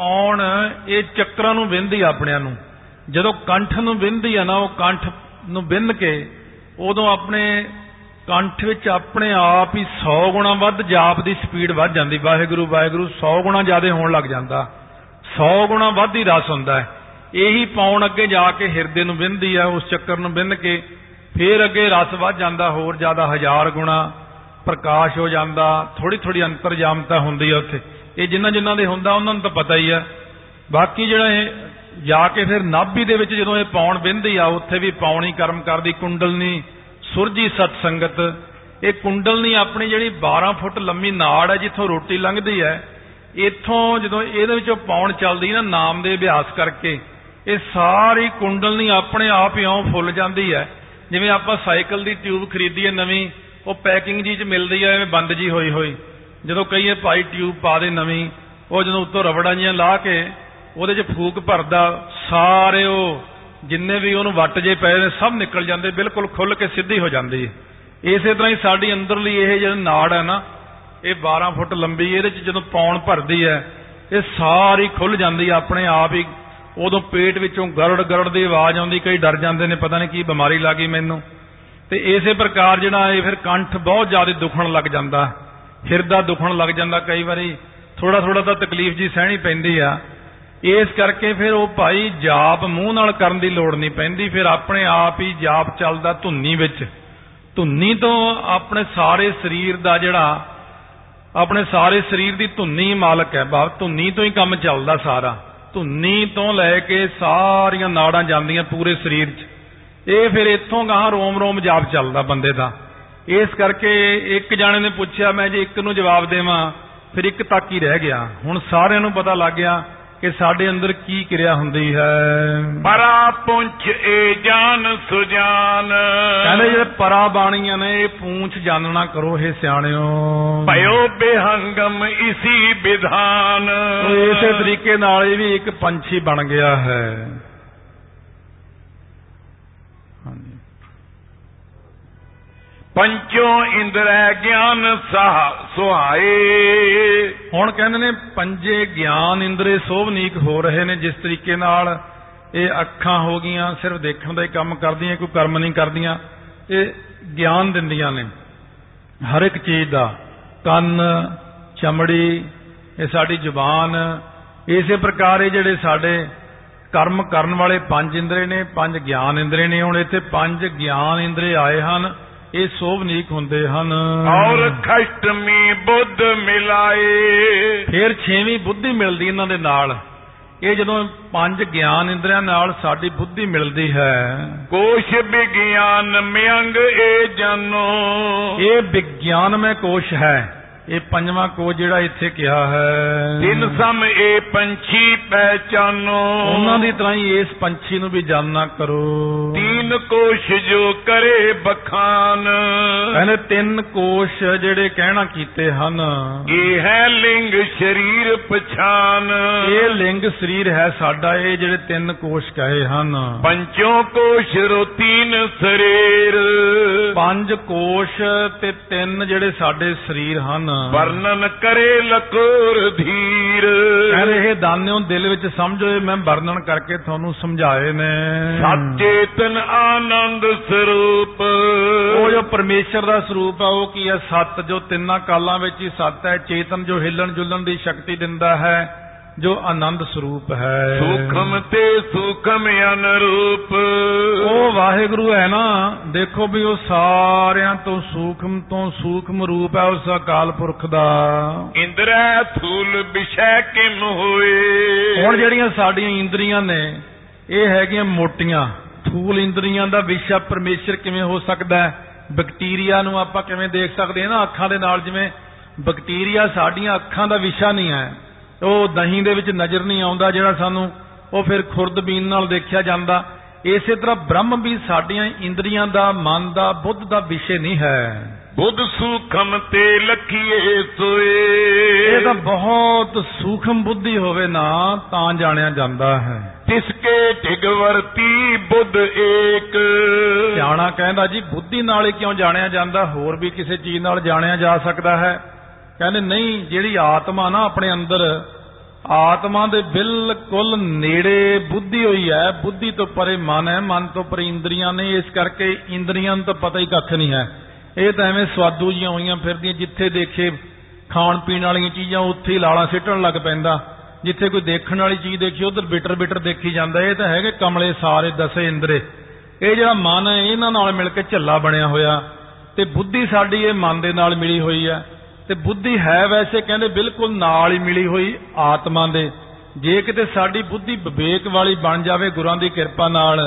ਪੌਣ ਇਹ ਚੱਕਰਾਂ ਨੂੰ ਵਿੰਦੀ ਆਪਣਿਆਂ ਨੂੰ। ਜਦੋਂ ਕੰਠ ਨੂੰ ਵਿੰਦੀ ਆ ਨਾ, ਉਹ ਕੰਠ ਨੂੰ ਵਿੰਨ ਕੇ, ਉਦੋਂ ਆਪਣੇ ਕੰਠ ਵਿੱਚ ਆਪਣੇ ਆਪ ਹੀ 100 ਗੁਣਾ ਵੱਧ, ਜਾਪ ਦੀ ਸਪੀਡ ਵੱਧ ਜਾਂਦੀ। ਵਾਹਿਗੁਰੂ ਵਾਹਿਗੁਰੂ 100 ਗੁਣਾ ਜ਼ਿਆਦਾ ਹੋਣ ਲੱਗ ਜਾਂਦਾ। 100 ਗੁਣਾ ਵੱਧ ਹੀ ਰਸ ਹੁੰਦਾ ਹੈ। ਇਹੀ ਪੌਣ ਅੱਗੇ ਜਾ ਕੇ ਹਿਰਦੇ ਨੂੰ ਵਿੰਦੀ ਆ, ਉਸ ਚੱਕਰ ਨੂੰ ਵਿੰਨ ਕੇ, ਫੇਰ ਅੱਗੇ ਰਸ ਵੱਧ ਜਾਂਦਾ, ਹੋਰ ਜ਼ਿਆਦਾ ਹਜ਼ਾਰ ਗੁਣਾ ਪ੍ਰਕਾਸ਼ ਹੋ ਜਾਂਦਾ। ਥੋੜੀ ਥੋੜੀ ਅੰਤਰਜਾਮਤਾ ਹੁੰਦੀ ਆ ਉੱਥੇ। ਇਹ ਜਿੰਨਾ ਜਿੰਨਾ ਦੇ ਹੁੰਦਾ, ਉਹਨਾਂ ਨੂੰ ਤਾਂ ਪਤਾ ਹੀ ਆ। ਬਾਕੀ ਜਿਹੜਾ ਇਹ ਜਾ ਕੇ ਫਿਰ ਨਾਭੀ ਦੇ ਵਿੱਚ ਜਦੋਂ ਇਹ ਪੌਣ ਵਿੰਦੀ ਆ, ਉੱਥੇ ਵੀ ਪੌਣੀ ਕਰਮ ਕਰਦੀ, ਕੁੰਡਲਨੀ, ਸੁਰਜੀ ਸਤ ਸੰਗਤ। ਇਹ ਕੁੰਡਲਨੀ ਆਪਣੀ ਜਿਹੜੀ 12 ਫੁੱਟ ਲੰਮੀ ਨਾੜ ਹੈ, ਜਿੱਥੋਂ ਰੋਟੀ ਲੰਘਦੀ ਹੈ, ਇੱਥੋਂ ਜਦੋਂ ਇਹਦੇ ਵਿੱਚੋਂ ਪੌਣ ਚੱਲਦੀ ਨਾ ਨਾਮ ਦੇ ਅਭਿਆਸ ਕਰਕੇ, ਇਹ ਸਾਰੀ ਕੁੰਡਲਨੀ ਆਪਣੇ ਆਪ ਹੀ ਆਉਂ ਫੁੱਲ ਜਾਂਦੀ ਹੈ। ਜਿਵੇਂ ਆਪਾਂ ਸਾਈਕਲ ਦੀ ਟਿਊਬ ਖਰੀਦੀਏ ਨਵੀਂ, ਉਹ ਪੈਕਿੰਗ ਜੀ ਚ ਮਿਲਦੀ ਹੈ ਐਵੇਂ ਬੰਦ ਜੀ ਹੋਈ ਹੋਈ। ਜਦੋਂ ਕਹੀਏ ਭਾਈ ਟਿਊਬ ਪਾ ਦੇ ਨਵੀਂ, ਉਹ ਜਦੋਂ ਉੱਤੋਂ ਰਬੜਾਂ ਜੀਆਂ ਲਾ ਕੇ ਉਹਦੇ 'ਚ ਫੂਕ ਭਰਦਾ ਸਾਰੇ ਉਹ ਜਿੰਨੇ ਵੀ ਉਹਨੂੰ ਵੱਟ ਜੇ ਪਏ ਨੇ, ਸਭ ਨਿਕਲ ਜਾਂਦੇ, ਬਿਲਕੁਲ ਖੁੱਲ ਕੇ ਸਿੱਧੀ ਹੋ ਜਾਂਦੀ ਹੈ ਇਸੇ ਤਰ੍ਹਾਂ ਹੀ ਸਾਡੀ ਅੰਦਰਲੀ ਇਹ ਜਿਹੜੀ ਨਾੜ ਹੈ ਨਾ, ਇਹ 12 ਫੁੱਟ ਲੰਬੀ ਇਹਦੇ 'ਚ ਜਦੋਂ ਪੌਣ ਭਰਦੀ ਹੈ ਇਹ ਸਾਰੀ ਖੁੱਲ ਜਾਂਦੀ ਹੈ ਆਪਣੇ ਆਪ ਹੀ। ਉਦੋਂ ਪੇਟ ਵਿੱਚੋਂ ਗਰੜ ਗਰੜ ਦੀ ਆਵਾਜ਼ ਆਉਂਦੀ, ਕਈ ਡਰ ਜਾਂਦੇ ਨੇ, ਪਤਾ ਨਹੀਂ ਕੀ ਬਿਮਾਰੀ ਲੱਗੀ ਮੈਨੂੰ। ਤੇ ਇਸੇ ਪ੍ਰਕਾਰ ਜਿਹੜਾ ਇਹ ਫਿਰ ਕੰਠ ਬਹੁਤ ਜ਼ਿਆਦਾ ਦੁਖਣ ਲੱਗ ਜਾਂਦਾ। ਹਿਰਦਾ ਦੁਖਣ ਲੱਗ ਜਾਂਦਾ ਕਈ ਵਾਰੀ। ਥੋੜਾ ਥੋੜਾ ਤਾਂ ਤਕਲੀਫ ਜੀ ਸਹਿਣੀ ਪੈਂਦੀ ਆ। ਇਸ ਕਰਕੇ ਫਿਰ ਉਹ ਭਾਈ ਜਾਪ ਮੂੰਹ ਨਾਲ ਕਰਨ ਦੀ ਲੋੜ ਨਹੀਂ ਪੈਂਦੀ। ਫਿਰ ਆਪਣੇ ਆਪ ਹੀ ਜਾਪ ਚੱਲਦਾ ਧੁੰਨੀ ਵਿੱਚ। ਧੁੰਨੀ ਤੋਂ ਆਪਣੇ ਸਾਰੇ ਸਰੀਰ ਦਾ ਜਿਹੜਾ, ਆਪਣੇ ਸਾਰੇ ਸਰੀਰ ਦੀ ਧੁੰਨੀ ਮਾਲਕ ਹੈ ਬਾਪ। ਧੁੰਨੀ ਤੋਂ ਹੀ ਕੰਮ ਚੱਲਦਾ ਸਾਰਾ। ਧੁੰਨੀ ਤੋਂ ਲੈ ਕੇ ਸਾਰੀਆਂ ਨਾੜਾਂ ਜਾਂਦੀਆਂ ਪੂਰੇ ਸਰੀਰ 'ਚ। ਇਹ ਫਿਰ ਇੱਥੋਂ ਗਾਂ ਰੋਮ ਰੋਮ ਜਾਪ ਚੱਲਦਾ ਬੰਦੇ ਦਾ। ਇਸ ਕਰਕੇ ਇੱਕ ਜਾਣੇ ਨੇ ਪੁੱਛਿਆ ਮੈਂ ਜੇ ਇੱਕ ਨੂੰ ਜਵਾਬ ਦੇਵਾਂ ਫਿਰ ਇੱਕ ਤੱਕ ਹੀ ਰਹਿ ਗਿਆ। ਹੁਣ ਸਾਰਿਆਂ ਨੂੰ ਪਤਾ ਲੱਗ ਗਿਆ ਕਿ ਸਾਡੇ ਅੰਦਰ ਕੀ ਕਿਰਿਆ ਹੁੰਦੀ ਹੈ। ਪਰਾ ਪੁੰਚ ਏ ਜਾਨ ਸੁਜਾਨ। ਕਹਿੰਦੇ ਜਿਹੜੇ ਪਰਾ ਬਾਣੀਆਂ ਨੇ ਇਹ ਪੂੰਛ ਜਾਣਨਾ ਕਰੋ ਇਹ ਸਿਆਣਿਓ। ਭਇਓ ਬੇਹੰਗਮ ਇਸੀ ਵਿਧਾਨ। ਇਸੇ ਤਰੀਕੇ ਨਾਲ ਇਹ ਵੀ ਇੱਕ ਪੰਛੀ ਬਣ ਗਿਆ ਹੈ। ਹਾਂਜੀ। ਪੰਚੋ ਇੰਦਰੈ ਗਿਆਨ ਸਾਹ ਸੁਹਾਏ। ਹੁਣ ਕਹਿੰਦੇ ਨੇ, ਪੰਜੇ ਗਿਆਨ ਇੰਦਰੇ ਸੋਭਨੀਕ ਹੋ ਰਹੇ ਨੇ, ਜਿਸ ਤਰੀਕੇ ਨਾਲ ਇਹ ਅੱਖਾਂ ਹੋ ਗਈਆਂ, ਸਿਰਫ ਦੇਖਣ ਦਾ ਹੀ ਕੰਮ ਕਰਦੀਆਂ, ਕੋਈ ਕਰਮ ਨਹੀਂ ਕਰਦੀਆਂ, ਇਹ ਗਿਆਨ ਦਿੰਦੀਆਂ ਨੇ। ਹਰ ਇੱਕ ਚੀਜ਼ ਦਾ, ਕੰਨ, ਚਮੜੀ, ਇਹ ਸਾਡੀ ਜ਼ੁਬਾਨ, ਇਸੇ ਪ੍ਰਕਾਰ ਇਹ ਜਿਹੜੇ ਸਾਡੇ ਕਰਮ ਕਰਨ ਵਾਲੇ ਪੰਜ ਇੰਦਰੇ ਨੇ, ਪੰਜ ਗਿਆਨ ਇੰਦਰੇ ਨੇ, ਹੁਣ ਇੱਥੇ ਪੰਜ ਗਿਆਨ ਇੰਦਰੇ ਆਏ ਹਨ। ਇਹ ਸੋਭਨੀਕ ਹੁੰਦੇ ਹਨ। ਔਰ ਖਸ਼ਟਮੀ ਬੁੱਧ ਮਿਲਾਏ। ਫਿਰ ਛੇਵੀਂ ਬੁੱਧੀ ਮਿਲਦੀ ਇਹਨਾਂ ਦੇ ਨਾਲ। ਇਹ ਜਦੋਂ ਪੰਜ ਗਿਆਨ ਇੰਦਰੀਆਂ ਨਾਲ ਸਾਡੀ ਬੁੱਧੀ ਮਿਲਦੀ ਹੈ। ਕੋਸ਼ ਵਿਗਿਆਨ ਮਿਅੰਗ ਏ ਜਾਨੋ। ਇਹ ਵਿਗਿਆਨਮय ਕੋਸ਼ ਹੈ। ਇਹ ਪੰਜਵਾਂ ਕੋਸ਼ ਜਿਹੜਾ ਇੱਥੇ ਕਿਹਾ ਹੈ। ਤਿੰਨ ਸਮ ਏ ਪੰਛੀ ਪਹਿਚਾਨੋ ਉਹਨਾਂ ਦੀ ਤਰ੍ਹਾਂ ਹੀ ਇਸ ਪੰਛੀ ਨੂੰ ਵੀ ਜਾਣਨਾ ਕਰੋ। ਤੀਨ ਕੋਸ਼ ਜੋ ਕਰੇ ਬਖਾਨ। ਕਹਿੰਦੇ ਤਿੰਨ ਕੋਸ਼ ਜਿਹੜੇ ਕਹਿਣਾ ਕੀਤੇ ਹਨ। ਇਹ ਹੈ ਲਿੰਗ ਸਰੀਰ ਪਛਾਨ। ਇਹ ਲਿੰਗ ਸਰੀਰ ਹੈ ਸਾਡਾ ਇਹ ਜਿਹੜੇ ਤਿੰਨ ਕੋਸ਼ ਕਹੇ ਹਨ। ਪੰਚੋ ਕੋਸ਼ ਰੋ ਤੀਨ ਸਰੀਰ। ਪੰਜ ਕੋਸ਼ ਤੇ ਤਿੰਨ ਜਿਹੜੇ ਸਾਡੇ ਸਰੀਰ ਹਨ। ਵਰਣਨ ਕਰੇ ਲਕੋਰ ਧੀਰ। ਕਹਿੰਦੇ ਇਹ ਦਾਨਿਓ ਦਿਲ ਵਿੱਚ ਸਮਝੋ ਮੈਂ ਵਰਣਨ ਕਰਕੇ ਤੁਹਾਨੂੰ ਸਮਝਾਏ ਨੇ। ਸਚੇਤਨ ਆਨੰਦ ਸਰੂਪ। ਉਹ ਜੋ ਪਰਮੇਸ਼ਰ ਦਾ ਸਰੂਪ ਹੈ ਉਹ ਕੀ ਹੈ ਸਤ ਜੋ ਤਿੰਨਾਂ ਕਾਲਾਂ ਵਿੱਚ ਹੀ ਸਤ ਹੈ। ਚੇਤਨ ਜੋ ਹਿੱਲਣ ਜੁਲਣ ਦੀ ਸ਼ਕਤੀ ਦਿੰਦਾ ਹੈ। ਜੋ ਆਨੰਦ ਸਰੂਪ ਹੈ। ਸੂਖਮ ਤੇ ਸੂਖਮ ਅਨਰੂਪ। ਉਹ ਵਾਹਿਗੁਰੂ ਹੈ ਨਾ ਦੇਖੋ ਵੀ ਉਹ ਸਾਰਿਆਂ ਤੋਂ ਸੂਖਮ ਤੋਂ ਸੂਖਮ ਰੂਪ ਹੈ ਉਸ ਅਕਾਲ ਪੁਰਖ ਦਾ। ਇੰਦਰੈ ਥੂਲ ਵਿਸ਼ੈ ਕਿਮ ਹੋਏ। ਹੁਣ ਜਿਹੜੀਆਂ ਸਾਡੀਆਂ ਇੰਦਰੀਆਂ ਨੇ ਇਹ ਹੈਗੀਆਂ ਮੋਟੀਆਂ। ਥੂਲ ਇੰਦਰੀਆਂ ਦਾ ਵਿਸ਼ਾ ਪਰਮੇਸ਼ਰ ਕਿਵੇਂ ਹੋ ਸਕਦਾ ਹੈ? ਬੈਕਟੀਰੀਆ ਨੂੰ ਆਪਾਂ ਕਿਵੇਂ ਦੇਖ ਸਕਦੇ ਹਾਂ ਨਾ ਅੱਖਾਂ ਦੇ ਨਾਲ? ਜਿਵੇਂ ਬੈਕਟੀਰੀਆ ਸਾਡੀਆਂ ਅੱਖਾਂ ਦਾ ਵਿਸ਼ਾ ਨਹੀਂ ਹੈ। ਉਹ ਦਹੀਂ ਦੇ ਵਿੱਚ ਨਜ਼ਰ ਨਹੀਂ ਆਉਂਦਾ ਜਿਹੜਾ ਸਾਨੂੰ ਉਹ ਫਿਰ ਖੁਰਦਬੀਨ ਨਾਲ ਦੇਖਿਆ ਜਾਂਦਾ। ਇਸੇ ਤਰ੍ਹਾਂ ਬ੍ਰਹਮ ਵੀ ਸਾਡੀਆਂ ਇੰਦਰੀਆਂ ਦਾ ਮਨ ਦਾ ਬੁੱਧ ਦਾ ਵਿਸ਼ੇ ਨਹੀਂ ਹੈ। ਬੁੱਧ ਸੂਖਮ ਤੇ ਲਖੀਏ ਸੋਏ। ਇਹ ਤਾਂ ਬਹੁਤ ਸੂਖਮ ਬੁੱਧੀ ਹੋਵੇ ਨਾ ਤਾਂ ਜਾਣਿਆ ਜਾਂਦਾ ਹੈ। ਤਿਸਕੇ ਢਿਗਵਰਤੀ ਬੁੱਧ ਏਕ। ਸਿਆਣਾ ਕਹਿੰਦਾ ਜੀ ਬੁੱਧੀ ਨਾਲ ਹੀ ਕਿਉਂ ਜਾਣਿਆ ਜਾਂਦਾ? ਹੋਰ ਵੀ ਕਿਸੇ ਚੀਜ਼ ਨਾਲ ਜਾਣਿਆ ਜਾ ਸਕਦਾ ਹੈ। ਕਹਿੰਦੇ ਨਹੀਂ, ਜਿਹੜੀ ਆਤਮਾ ਨਾ ਆਪਣੇ ਅੰਦਰ, ਆਤਮਾ ਦੇ ਬਿਲਕੁਲ ਨੇੜੇ ਬੁੱਧੀ ਹੋਈ ਹੈ, ਬੁੱਧੀ ਤੋਂ ਪਰੇ ਮਨ ਹੈ, ਮਨ ਤੋਂ ਪਰੇ ਇੰਦਰੀਆਂ ਨੇ, ਇਸ ਕਰਕੇ ਇੰਦਰੀਆਂ ਨੂੰ ਤਾਂ ਪਤਾ ਹੀ ਕੱਖ ਨਹੀਂ ਹੈ। ਇਹ ਤਾਂ ਐਵੇਂ ਸਵਾਦੂ ਜੀਆਂ ਹੋਈਆਂ ਫਿਰਦੀਆਂ, ਜਿੱਥੇ ਦੇਖੇ ਖਾਣ ਪੀਣ ਵਾਲੀਆਂ ਚੀਜ਼ਾਂ, ਉੱਥੇ ਹੀ ਲਾਲਾਂ ਸਿੱਟਣ ਲੱਗ ਪੈਂਦਾ। ਜਿੱਥੇ ਕੋਈ ਦੇਖਣ ਵਾਲੀ ਚੀਜ਼ ਦੇਖੀ, ਉਧਰ ਬਿਟਰ ਬਿਟਰ ਦੇਖੀ ਜਾਂਦਾ। ਇਹ ਤਾਂ ਹੈਗੇ ਕਮਲੇ, ਸਾਰੇ ਦਸੇ ਇੰਦਰੇ। ਇਹ ਜਿਹੜਾ ਮਨ ਹੈ, ਇਹਨਾਂ ਨਾਲ ਮਿਲ ਕੇ ਝੱਲਾ ਬਣਿਆ ਹੋਇਆ। ਤੇ ਬੁੱਧੀ ਸਾਡੀ ਇਹ ਮਨ ਦੇ ਨਾਲ ਮਿਲੀ ਹੋਈ ਹੈ। ਤੇ ਬੁੱਧੀ ਹੈ ਵੈਸੇ ਕਹਿੰਦੇ ਬਿਲਕੁਲ ਨਾਲ ਹੀ ਮਿਲੀ ਹੋਈ ਆਤਮਾ ਦੇ। ਜੇ ਕਿਤੇ ਸਾਡੀ ਬੁੱਧੀ ਵਿਵੇਕ ਵਾਲੀ ਬਣ ਜਾਵੇ ਗੁਰਾਂ ਦੀ ਕਿਰਪਾ ਨਾਲ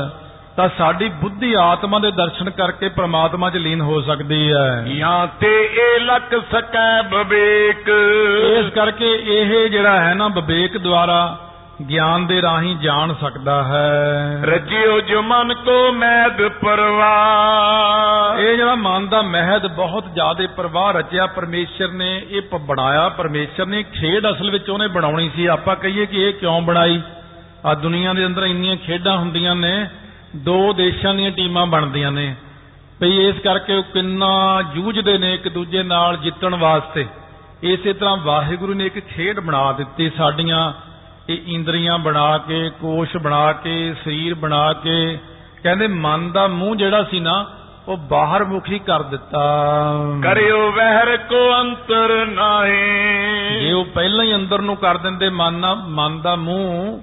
ਤਾਂ ਸਾਡੀ ਬੁੱਧੀ ਆਤਮਾ ਦੇ ਦਰਸ਼ਨ ਕਰਕੇ ਪ੍ਰਮਾਤਮਾ 'ਚ ਲੀਨ ਹੋ ਸਕਦੀ ਹੈ। ਜਾਂ ਤੇ ਇਹ ਲਕ ਸਕੈ ਬਵੇਕ ਇਸ ਕਰਕੇ ਇਹ ਜਿਹੜਾ ਹੈ ਨਾ ਵਿਵੇਕ ਦੁਆਰਾ ਗਿਆਨ ਦੇ ਰਾਹੀਂ ਜਾਣ ਸਕਦਾ ਹੈ। ਰਜਿਓ ਜੋ ਮਨ ਕੋ ਮੈਦ ਪਰਵਾ ਇਹ ਜਿਹੜਾ ਮਨ ਦਾ ਮਹਿਦ ਬਹੁਤ ਜ਼ਿਆਦਾ ਪ੍ਰਵਾਹ ਰਚਿਆ ਪਰਮੇਸ਼ਰ ਨੇ ਇਹ ਬਣਾਇਆ ਪਰਮੇਸ਼ਰ ਨੇ ਖੇਡ ਅਸਲ ਵਿੱਚ ਉਹਨੇ ਬਣਾਉਣੀ ਸੀ। ਆਪਾਂ ਕਹੀਏ ਕਿ ਇਹ ਕਿਉਂ ਬਣਾਈ? ਆ ਦੁਨੀਆ ਦੇ ਅੰਦਰ ਇੰਨੀਆਂ ਖੇਡਾਂ ਹੁੰਦੀਆਂ ਨੇ ਦੋ ਦੇਸ਼ਾਂ ਦੀਆਂ ਟੀਮਾਂ ਬਣਦੀਆਂ ਨੇ। ਭਈ ਇਸ ਕਰਕੇ ਉਹ ਕਿੰਨਾ ਜੂਝਦੇ ਨੇ ਇੱਕ ਦੂਜੇ ਨਾਲ ਜਿੱਤਣ ਵਾਸਤੇ। ਇਸੇ ਤਰ੍ਹਾਂ ਵਾਹਿਗੁਰੂ ਨੇ ਇੱਕ ਖੇਡ ਬਣਾ ਦਿੱਤੀ ਸਾਡੀਆਂ ਇਹ ਇੰਦਰੀਆਂ ਬਣਾ ਕੇ ਕੋਸ਼ ਬਣਾ ਕੇ ਸਰੀਰ ਬਣਾ ਕੇ ਕਹਿੰਦੇ ਮਨ ਦਾ ਮੂੰਹ ਜਿਹੜਾ ਸੀ ਨਾ ਉਹ ਬਾਹਰ ਮੁਖੀ ਕਰ ਦਿੱਤਾ। ਕਰਿਓ ਵਹਿਰ ਕੋ ਅੰਤਰ ਨਾਹੀ। ਜੇ ਉਹ ਪਹਿਲਾਂ ਹੀ ਅੰਦਰ ਨੂੰ ਕਰ ਦਿੰਦੇ ਮਨ ਨਾ ਮਨ ਦਾ ਮੂੰਹ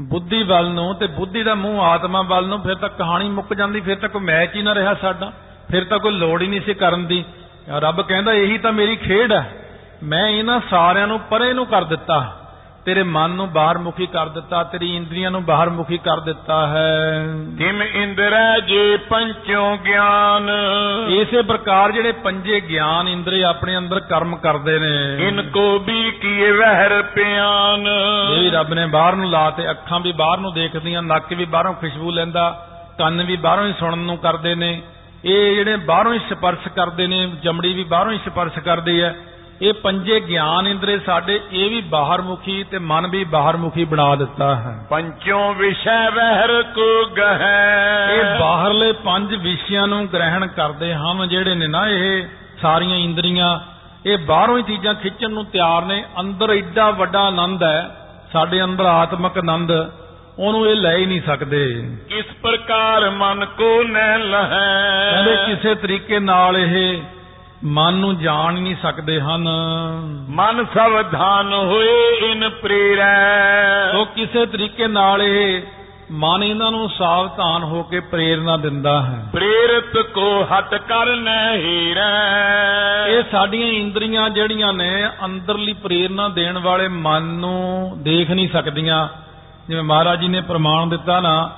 ਬੁੱਧੀ ਵੱਲ ਨੂੰ ਤੇ ਬੁੱਧੀ ਦਾ ਮੂੰਹ ਆਤਮਾ ਵੱਲ ਨੂੰ ਫਿਰ ਤਾਂ ਕਹਾਣੀ ਮੁੱਕ ਜਾਂਦੀ ਫਿਰ ਤਾਂ ਕੋਈ ਮੈਚ ਹੀ ਨਾ ਰਿਹਾ ਸਾਡਾ ਫਿਰ ਤਾਂ ਕੋਈ ਲੋੜ ਹੀ ਨਹੀਂ ਸੀ ਕਰਨ ਦੀ। ਰੱਬ ਕਹਿੰਦਾ ਇਹੀ ਤਾਂ ਮੇਰੀ ਖੇਡ ਹੈ। ਮੈਂ ਇਹਨਾਂ ਸਾਰਿਆਂ ਨੂੰ ਪਰੇ ਨੂੰ ਕਰ ਦਿੱਤਾ। ਤੇਰੇ ਮਨ ਨੂੰ ਬਾਹਰ ਮੁਖੀ ਕਰ ਦਿੱਤਾ ਤੇਰੀ ਇੰਦਰੀਆਂ ਨੂੰ ਬਾਹਰ ਮੁਖੀ ਕਰ ਦਿੱਤਾ ਹੈ। ਤਿਮ ਇੰਦਰੈ ਜੇ ਪੰਚੋ ਗਿਆਨ? ਇਸੇ ਪ੍ਰਕਾਰ ਜਿਹੜੇ ਪੰਜੇ ਗਿਆਨ ਇੰਦਰੀ ਆਪਣੇ ਅੰਦਰ ਕਰਮ ਕਰਦੇ ਨੇ। ਇਨ ਕੋ ਵੀ ਕੀਏ ਵਹਿਰ ਪਿਆਨ? ਇਹ ਵੀ ਰੱਬ ਨੇ ਬਾਹਰ ਨੂੰ ਲਾਤੇ ਅੱਖਾਂ ਵੀ ਬਾਹਰ ਨੂੰ ਦੇਖਦੀਆਂ ਨੱਕ ਵੀ ਬਾਹਰੋਂ ਖੁਸ਼ਬੂ ਲੈਂਦਾ ਕੰਨ ਵੀ ਬਾਹਰੋਂ ਹੀ ਸੁਣਨ ਨੂੰ ਕਰਦੇ ਨੇ। ਇਹ ਜਿਹੜੇ ਬਾਹਰੋਂ ਹੀ ਸਪਰਸ਼ ਕਰਦੇ ਨੇ ਚਮੜੀ ਵੀ ਬਾਹਰੋਂ ਹੀ ਸਪਰਸ਼ ਕਰਦੀ ਹੈ। ਇਹ ਪੰਜੇ ਗਿਆਨ ਇੰਦਰੇ ਸਾਡੇ ਇਹ ਵੀ ਬਾਹਰ ਮੁਖੀ ਤੇ ਮਨ ਵੀ ਬਾਹਰ ਮੁਖੀ ਬਣਾ ਦਿੱਤਾ ਹੈ। ਪੰਚੋ ਵਿਸ਼ੈ ਵਹਿਰ ਕੋ ਗਹਿ। ਇਹ ਬਾਹਰਲੇ ਪੰਜ ਵਿਸ਼ਿਆਂ ਨੂੰ ਗ੍ਰਹਿਣ ਕਰਦੇ ਹਨ ਜਿਹੜੇ ਨੇ ਨਾ ਇਹ ਸਾਰੀਆਂ ਇੰਦਰੀਆਂ। ਇਹ ਬਾਹਰੋਂ ਹੀ ਚੀਜ਼ਾਂ ਖਿੱਚਣ ਨੂੰ ਤਿਆਰ ਨੇ। ਅੰਦਰ ਐਡਾ ਵੱਡਾ ਆਨੰਦ ਹੈ ਸਾਡੇ ਅੰਦਰ ਆਤਮਿਕ ਆਨੰਦ ਉਹਨੂੰ ਇਹ ਲੈ ਹੀ ਨਹੀਂ ਸਕਦੇ। ਕਿਸ ਪ੍ਰਕਾਰ ਮਨ ਕੋ ਨੈ ਕਹਿੰਦੇ ਲਹੈ ਕਿਸੇ ਤਰੀਕੇ ਨਾਲ ਇਹ ਮਨ ਨੂੰ ਜਾਣ ਨਹੀਂ ਸਕਦੇ ਹਨ। ਮਨ ਸਵਧਾਨ ਹੋਏ ਇਨ ਪ੍ਰੇਰੈ। ਸੋ ਕਿਸੇ ਤਰੀਕੇ ਨਾਲ ਇਹ ਮਨ ਇਹਨਾਂ ਨੂੰ ਸਾਵਧਾਨ ਹੋ ਕੇ ਪ੍ਰੇਰਣਾ ਦਿੰਦਾ ਹੈ। ਪ੍ਰੇਰਿਤ ਕੋ ਹਟ ਕਰ ਨਹੀਰੈ ਇਹ ਸਾਡੀਆਂ ਇੰਦਰੀਆਂ ਜਿਹੜੀਆਂ ਨੇ ਅੰਦਰਲੀ ਪ੍ਰੇਰਣਾ ਦੇਣ ਵਾਲੇ ਮਨ ਨੂੰ ਦੇਖ ਨਹੀਂ ਸਕਦੀਆਂ। ਜਿਵੇਂ ਮਹਾਰਾਜ ਜੀ ਨੇ ਪ੍ਰਮਾਣ ਦਿੱਤਾ ਨਾ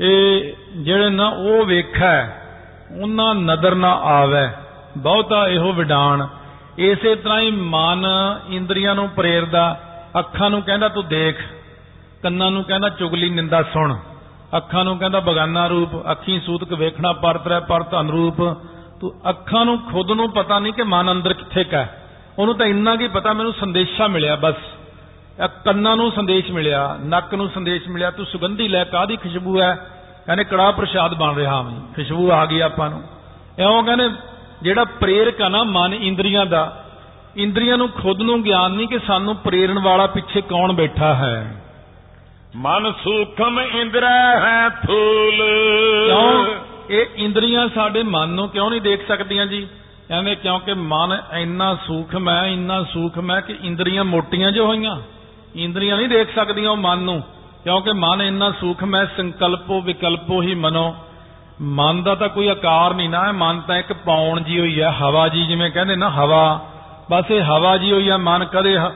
ਇਹ ਜਿਹੜੇ ਨਾ ਉਹ ਵੇਖੈ ਉਹਨਾਂ ਨਦਰ ਨਾ ਆਵੇ। ਬਹੁਤਾ ਇਹੋ ਵਿਡਾਣ। ਇਸੇ ਤਰ੍ਹਾਂ ਹੀ ਮਨ ਇੰਦਰੀਆਂ ਨੂੰ ਪ੍ਰੇਰਦਾ, ਅੱਖਾਂ ਨੂੰ ਕਹਿੰਦਾ ਤੂੰ ਦੇਖ, ਕੰਨਾਂ ਨੂੰ ਕਹਿੰਦਾ ਚੁਗਲੀ ਨਿੰਦਾ ਸੁਣ, ਅੱਖਾਂ ਨੂੰ ਕਹਿੰਦਾ ਬਗਾਨਾ ਰੂਪ, ਅੱਖੀ ਸੂਤਕ ਵੇਖਣਾ ਪਰਤਰੈ ਪਰ ਧਨ ਰੂਪ ਤੂੰ ਅੱਖਾਂ ਨੂੰ ਖੁਦ ਨੂੰ ਪਤਾ ਨਹੀਂ ਕਿ ਮਨ ਅੰਦਰ ਕਿੱਥੇ ਕਾ ਹੈ। ਉਹਨੂੰ ਤਾਂ ਇੰਨਾ ਕੀ ਪਤਾ ਮੈਨੂੰ ਸੰਦੇਸ਼ਾ ਮਿਲਿਆ ਬਸ। ਇਹ ਕੰਨਾਂ ਨੂੰ ਸੰਦੇਸ਼ ਮਿਲਿਆ, ਨੱਕ ਨੂੰ ਸੰਦੇਸ਼ ਮਿਲਿਆ, ਤੂੰ ਸੁਗੰਧੀ ਲੈ ਕਾਦੀ ਖੁਸ਼ਬੂ ਹੈ? ਕਹਿੰਦੇ ਕੜਾ ਪ੍ਰਸ਼ਾਦ ਬਣ ਰਿਹਾ ਮੈਂ ਖੁਸ਼ਬੂ ਆ ਗਈ ਆਪਾਂ ਨੂੰ। ਇਉਂ ਕਹਿੰਦੇ ਜਿਹੜਾ ਪ੍ਰੇਰਕ ਆ ਨਾ ਮਨ ਇੰਦਰੀਆਂ ਦਾ ਇੰਦਰੀਆਂ ਨੂੰ ਖੁਦ ਨੂੰ ਗਿਆਨ ਨਹੀਂ ਕਿ ਸਾਨੂੰ ਪ੍ਰੇਰਣ ਵਾਲਾ ਪਿੱਛੇ ਕੌਣ ਬੈਠਾ ਹੈ। ਮਨ ਸੂਖਮ ਇੰਦਰੈ ਹੈ ਥੂਲ ਕਿਉਂ? ਇਹ ਇੰਦਰੀਆਂ ਸਾਡੇ ਮਨ ਨੂੰ ਕਿਉਂ ਨਹੀਂ ਦੇਖ ਸਕਦੀਆਂ ਜੀ? ਕਹਿੰਦੇ ਕਿਉਂਕਿ ਮਨ ਇੰਨਾ ਸੂਖਮ ਹੈ ਇੰਨਾ ਸੂਖਮ ਹੈ ਕਿ ਇੰਦਰੀਆਂ ਮੋਟੀਆਂ ਜੋ ਹੋਈਆਂ। ਇੰਦਰੀਆਂ ਨਹੀਂ ਦੇਖ ਸਕਦੀਆਂ ਉਹ ਮਨ ਨੂੰ ਕਿਉਂਕਿ ਮਨ ਇੰਨਾ ਸੂਖਮ ਹੈ ਸੰਕਲਪੋ ਵਿਕਲਪੋ ਹੀ ਮਨੋ। ਮਨ ਦਾ ਤਾਂ ਕੋਈ ਆਕਾਰ ਨਹੀਂ ਨਾ ਮਨ ਤਾਂ ਇੱਕ ਪੌਣ ਜੀ ਹੋਈ ਹੈ ਹਵਾ ਜੀ ਜਿਵੇਂ ਕਹਿੰਦੇ ਨਾ ਹਵਾ। ਬਸ ਇਹ ਹਵਾ ਜੀ ਹੋਈ ਹੈ ਮਨ ਕਦੇ ਹ-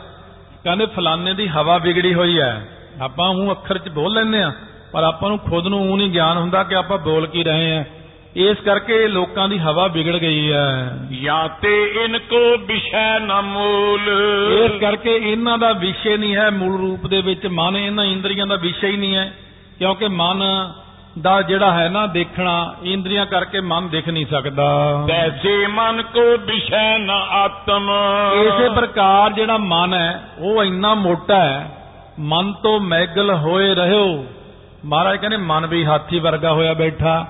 ਕਹਿੰਦੇ ਫਲਾਣੇ ਦੀ ਹਵਾ ਵਿਗੜੀ ਹੋਈ ਹੈ ਆਪਾਂ ਉਹ ਅੱਖਰ 'ਚ ਬੋਲ ਲੈਂਦੇ ਆ ਪਰ ਆਪਾਂ ਨੂੰ ਖੁਦ ਨੂੰ ਉਹ ਨਹੀਂ ਗਿਆਨ ਹੁੰਦਾ ਕਿ ਆਪਾਂ ਬੋਲ ਕੀ ਰਹੇ ਆ। ਇਸ ਕਰਕੇ ਲੋਕਾਂ ਦੀ ਹਵਾ ਵਿਗੜ ਗਈ ਹੈ ਜਾਂ ਤੇ ਇਨ ਕੋ ਵਿਸ਼ੈ ਨ ਮੂਲ। ਇਸ ਕਰਕੇ ਇਹਨਾਂ ਦਾ ਵਿਸ਼ੇ ਨਹੀਂ ਹੈ ਮੂਲ ਰੂਪ ਦੇ ਵਿੱਚ ਮਨ ਇਹਨਾਂ ਇੰਦਰੀਆਂ ਦਾ ਵਿਸ਼ੇ ਹੀ ਨਹੀਂ ਹੈ ਕਿਉਂਕਿ ਮਨ ਦਾ ਜਿਹੜਾ ਹੈ ਨਾ ਦੇਖਣਾ ਇੰਦਰੀਆਂ ਕਰਕੇ ਮਨ ਦਿਖ ਨਹੀਂ ਸਕਦਾ। ਤੈਸੇ ਮਨ ਕੋ ਵਿਸ਼ੈ ਨ ਆਤਮ। ਇਸੇ ਪ੍ਰਕਾਰ ਜਿਹੜਾ ਮਨ ਹੈ ਉਹ ਇੰਨਾ ਮੋਟਾ ਹੈ ਮਨ ਤੋਂ ਮੈਗਲ ਹੋਏ ਰਹਿਓ ਮਹਾਰਾਜ ਕਹਿੰਦੇ ਮਨ ਵੀ ਹਾਥੀ ਵਰਗਾ ਹੋਇਆ ਬੈਠਾ।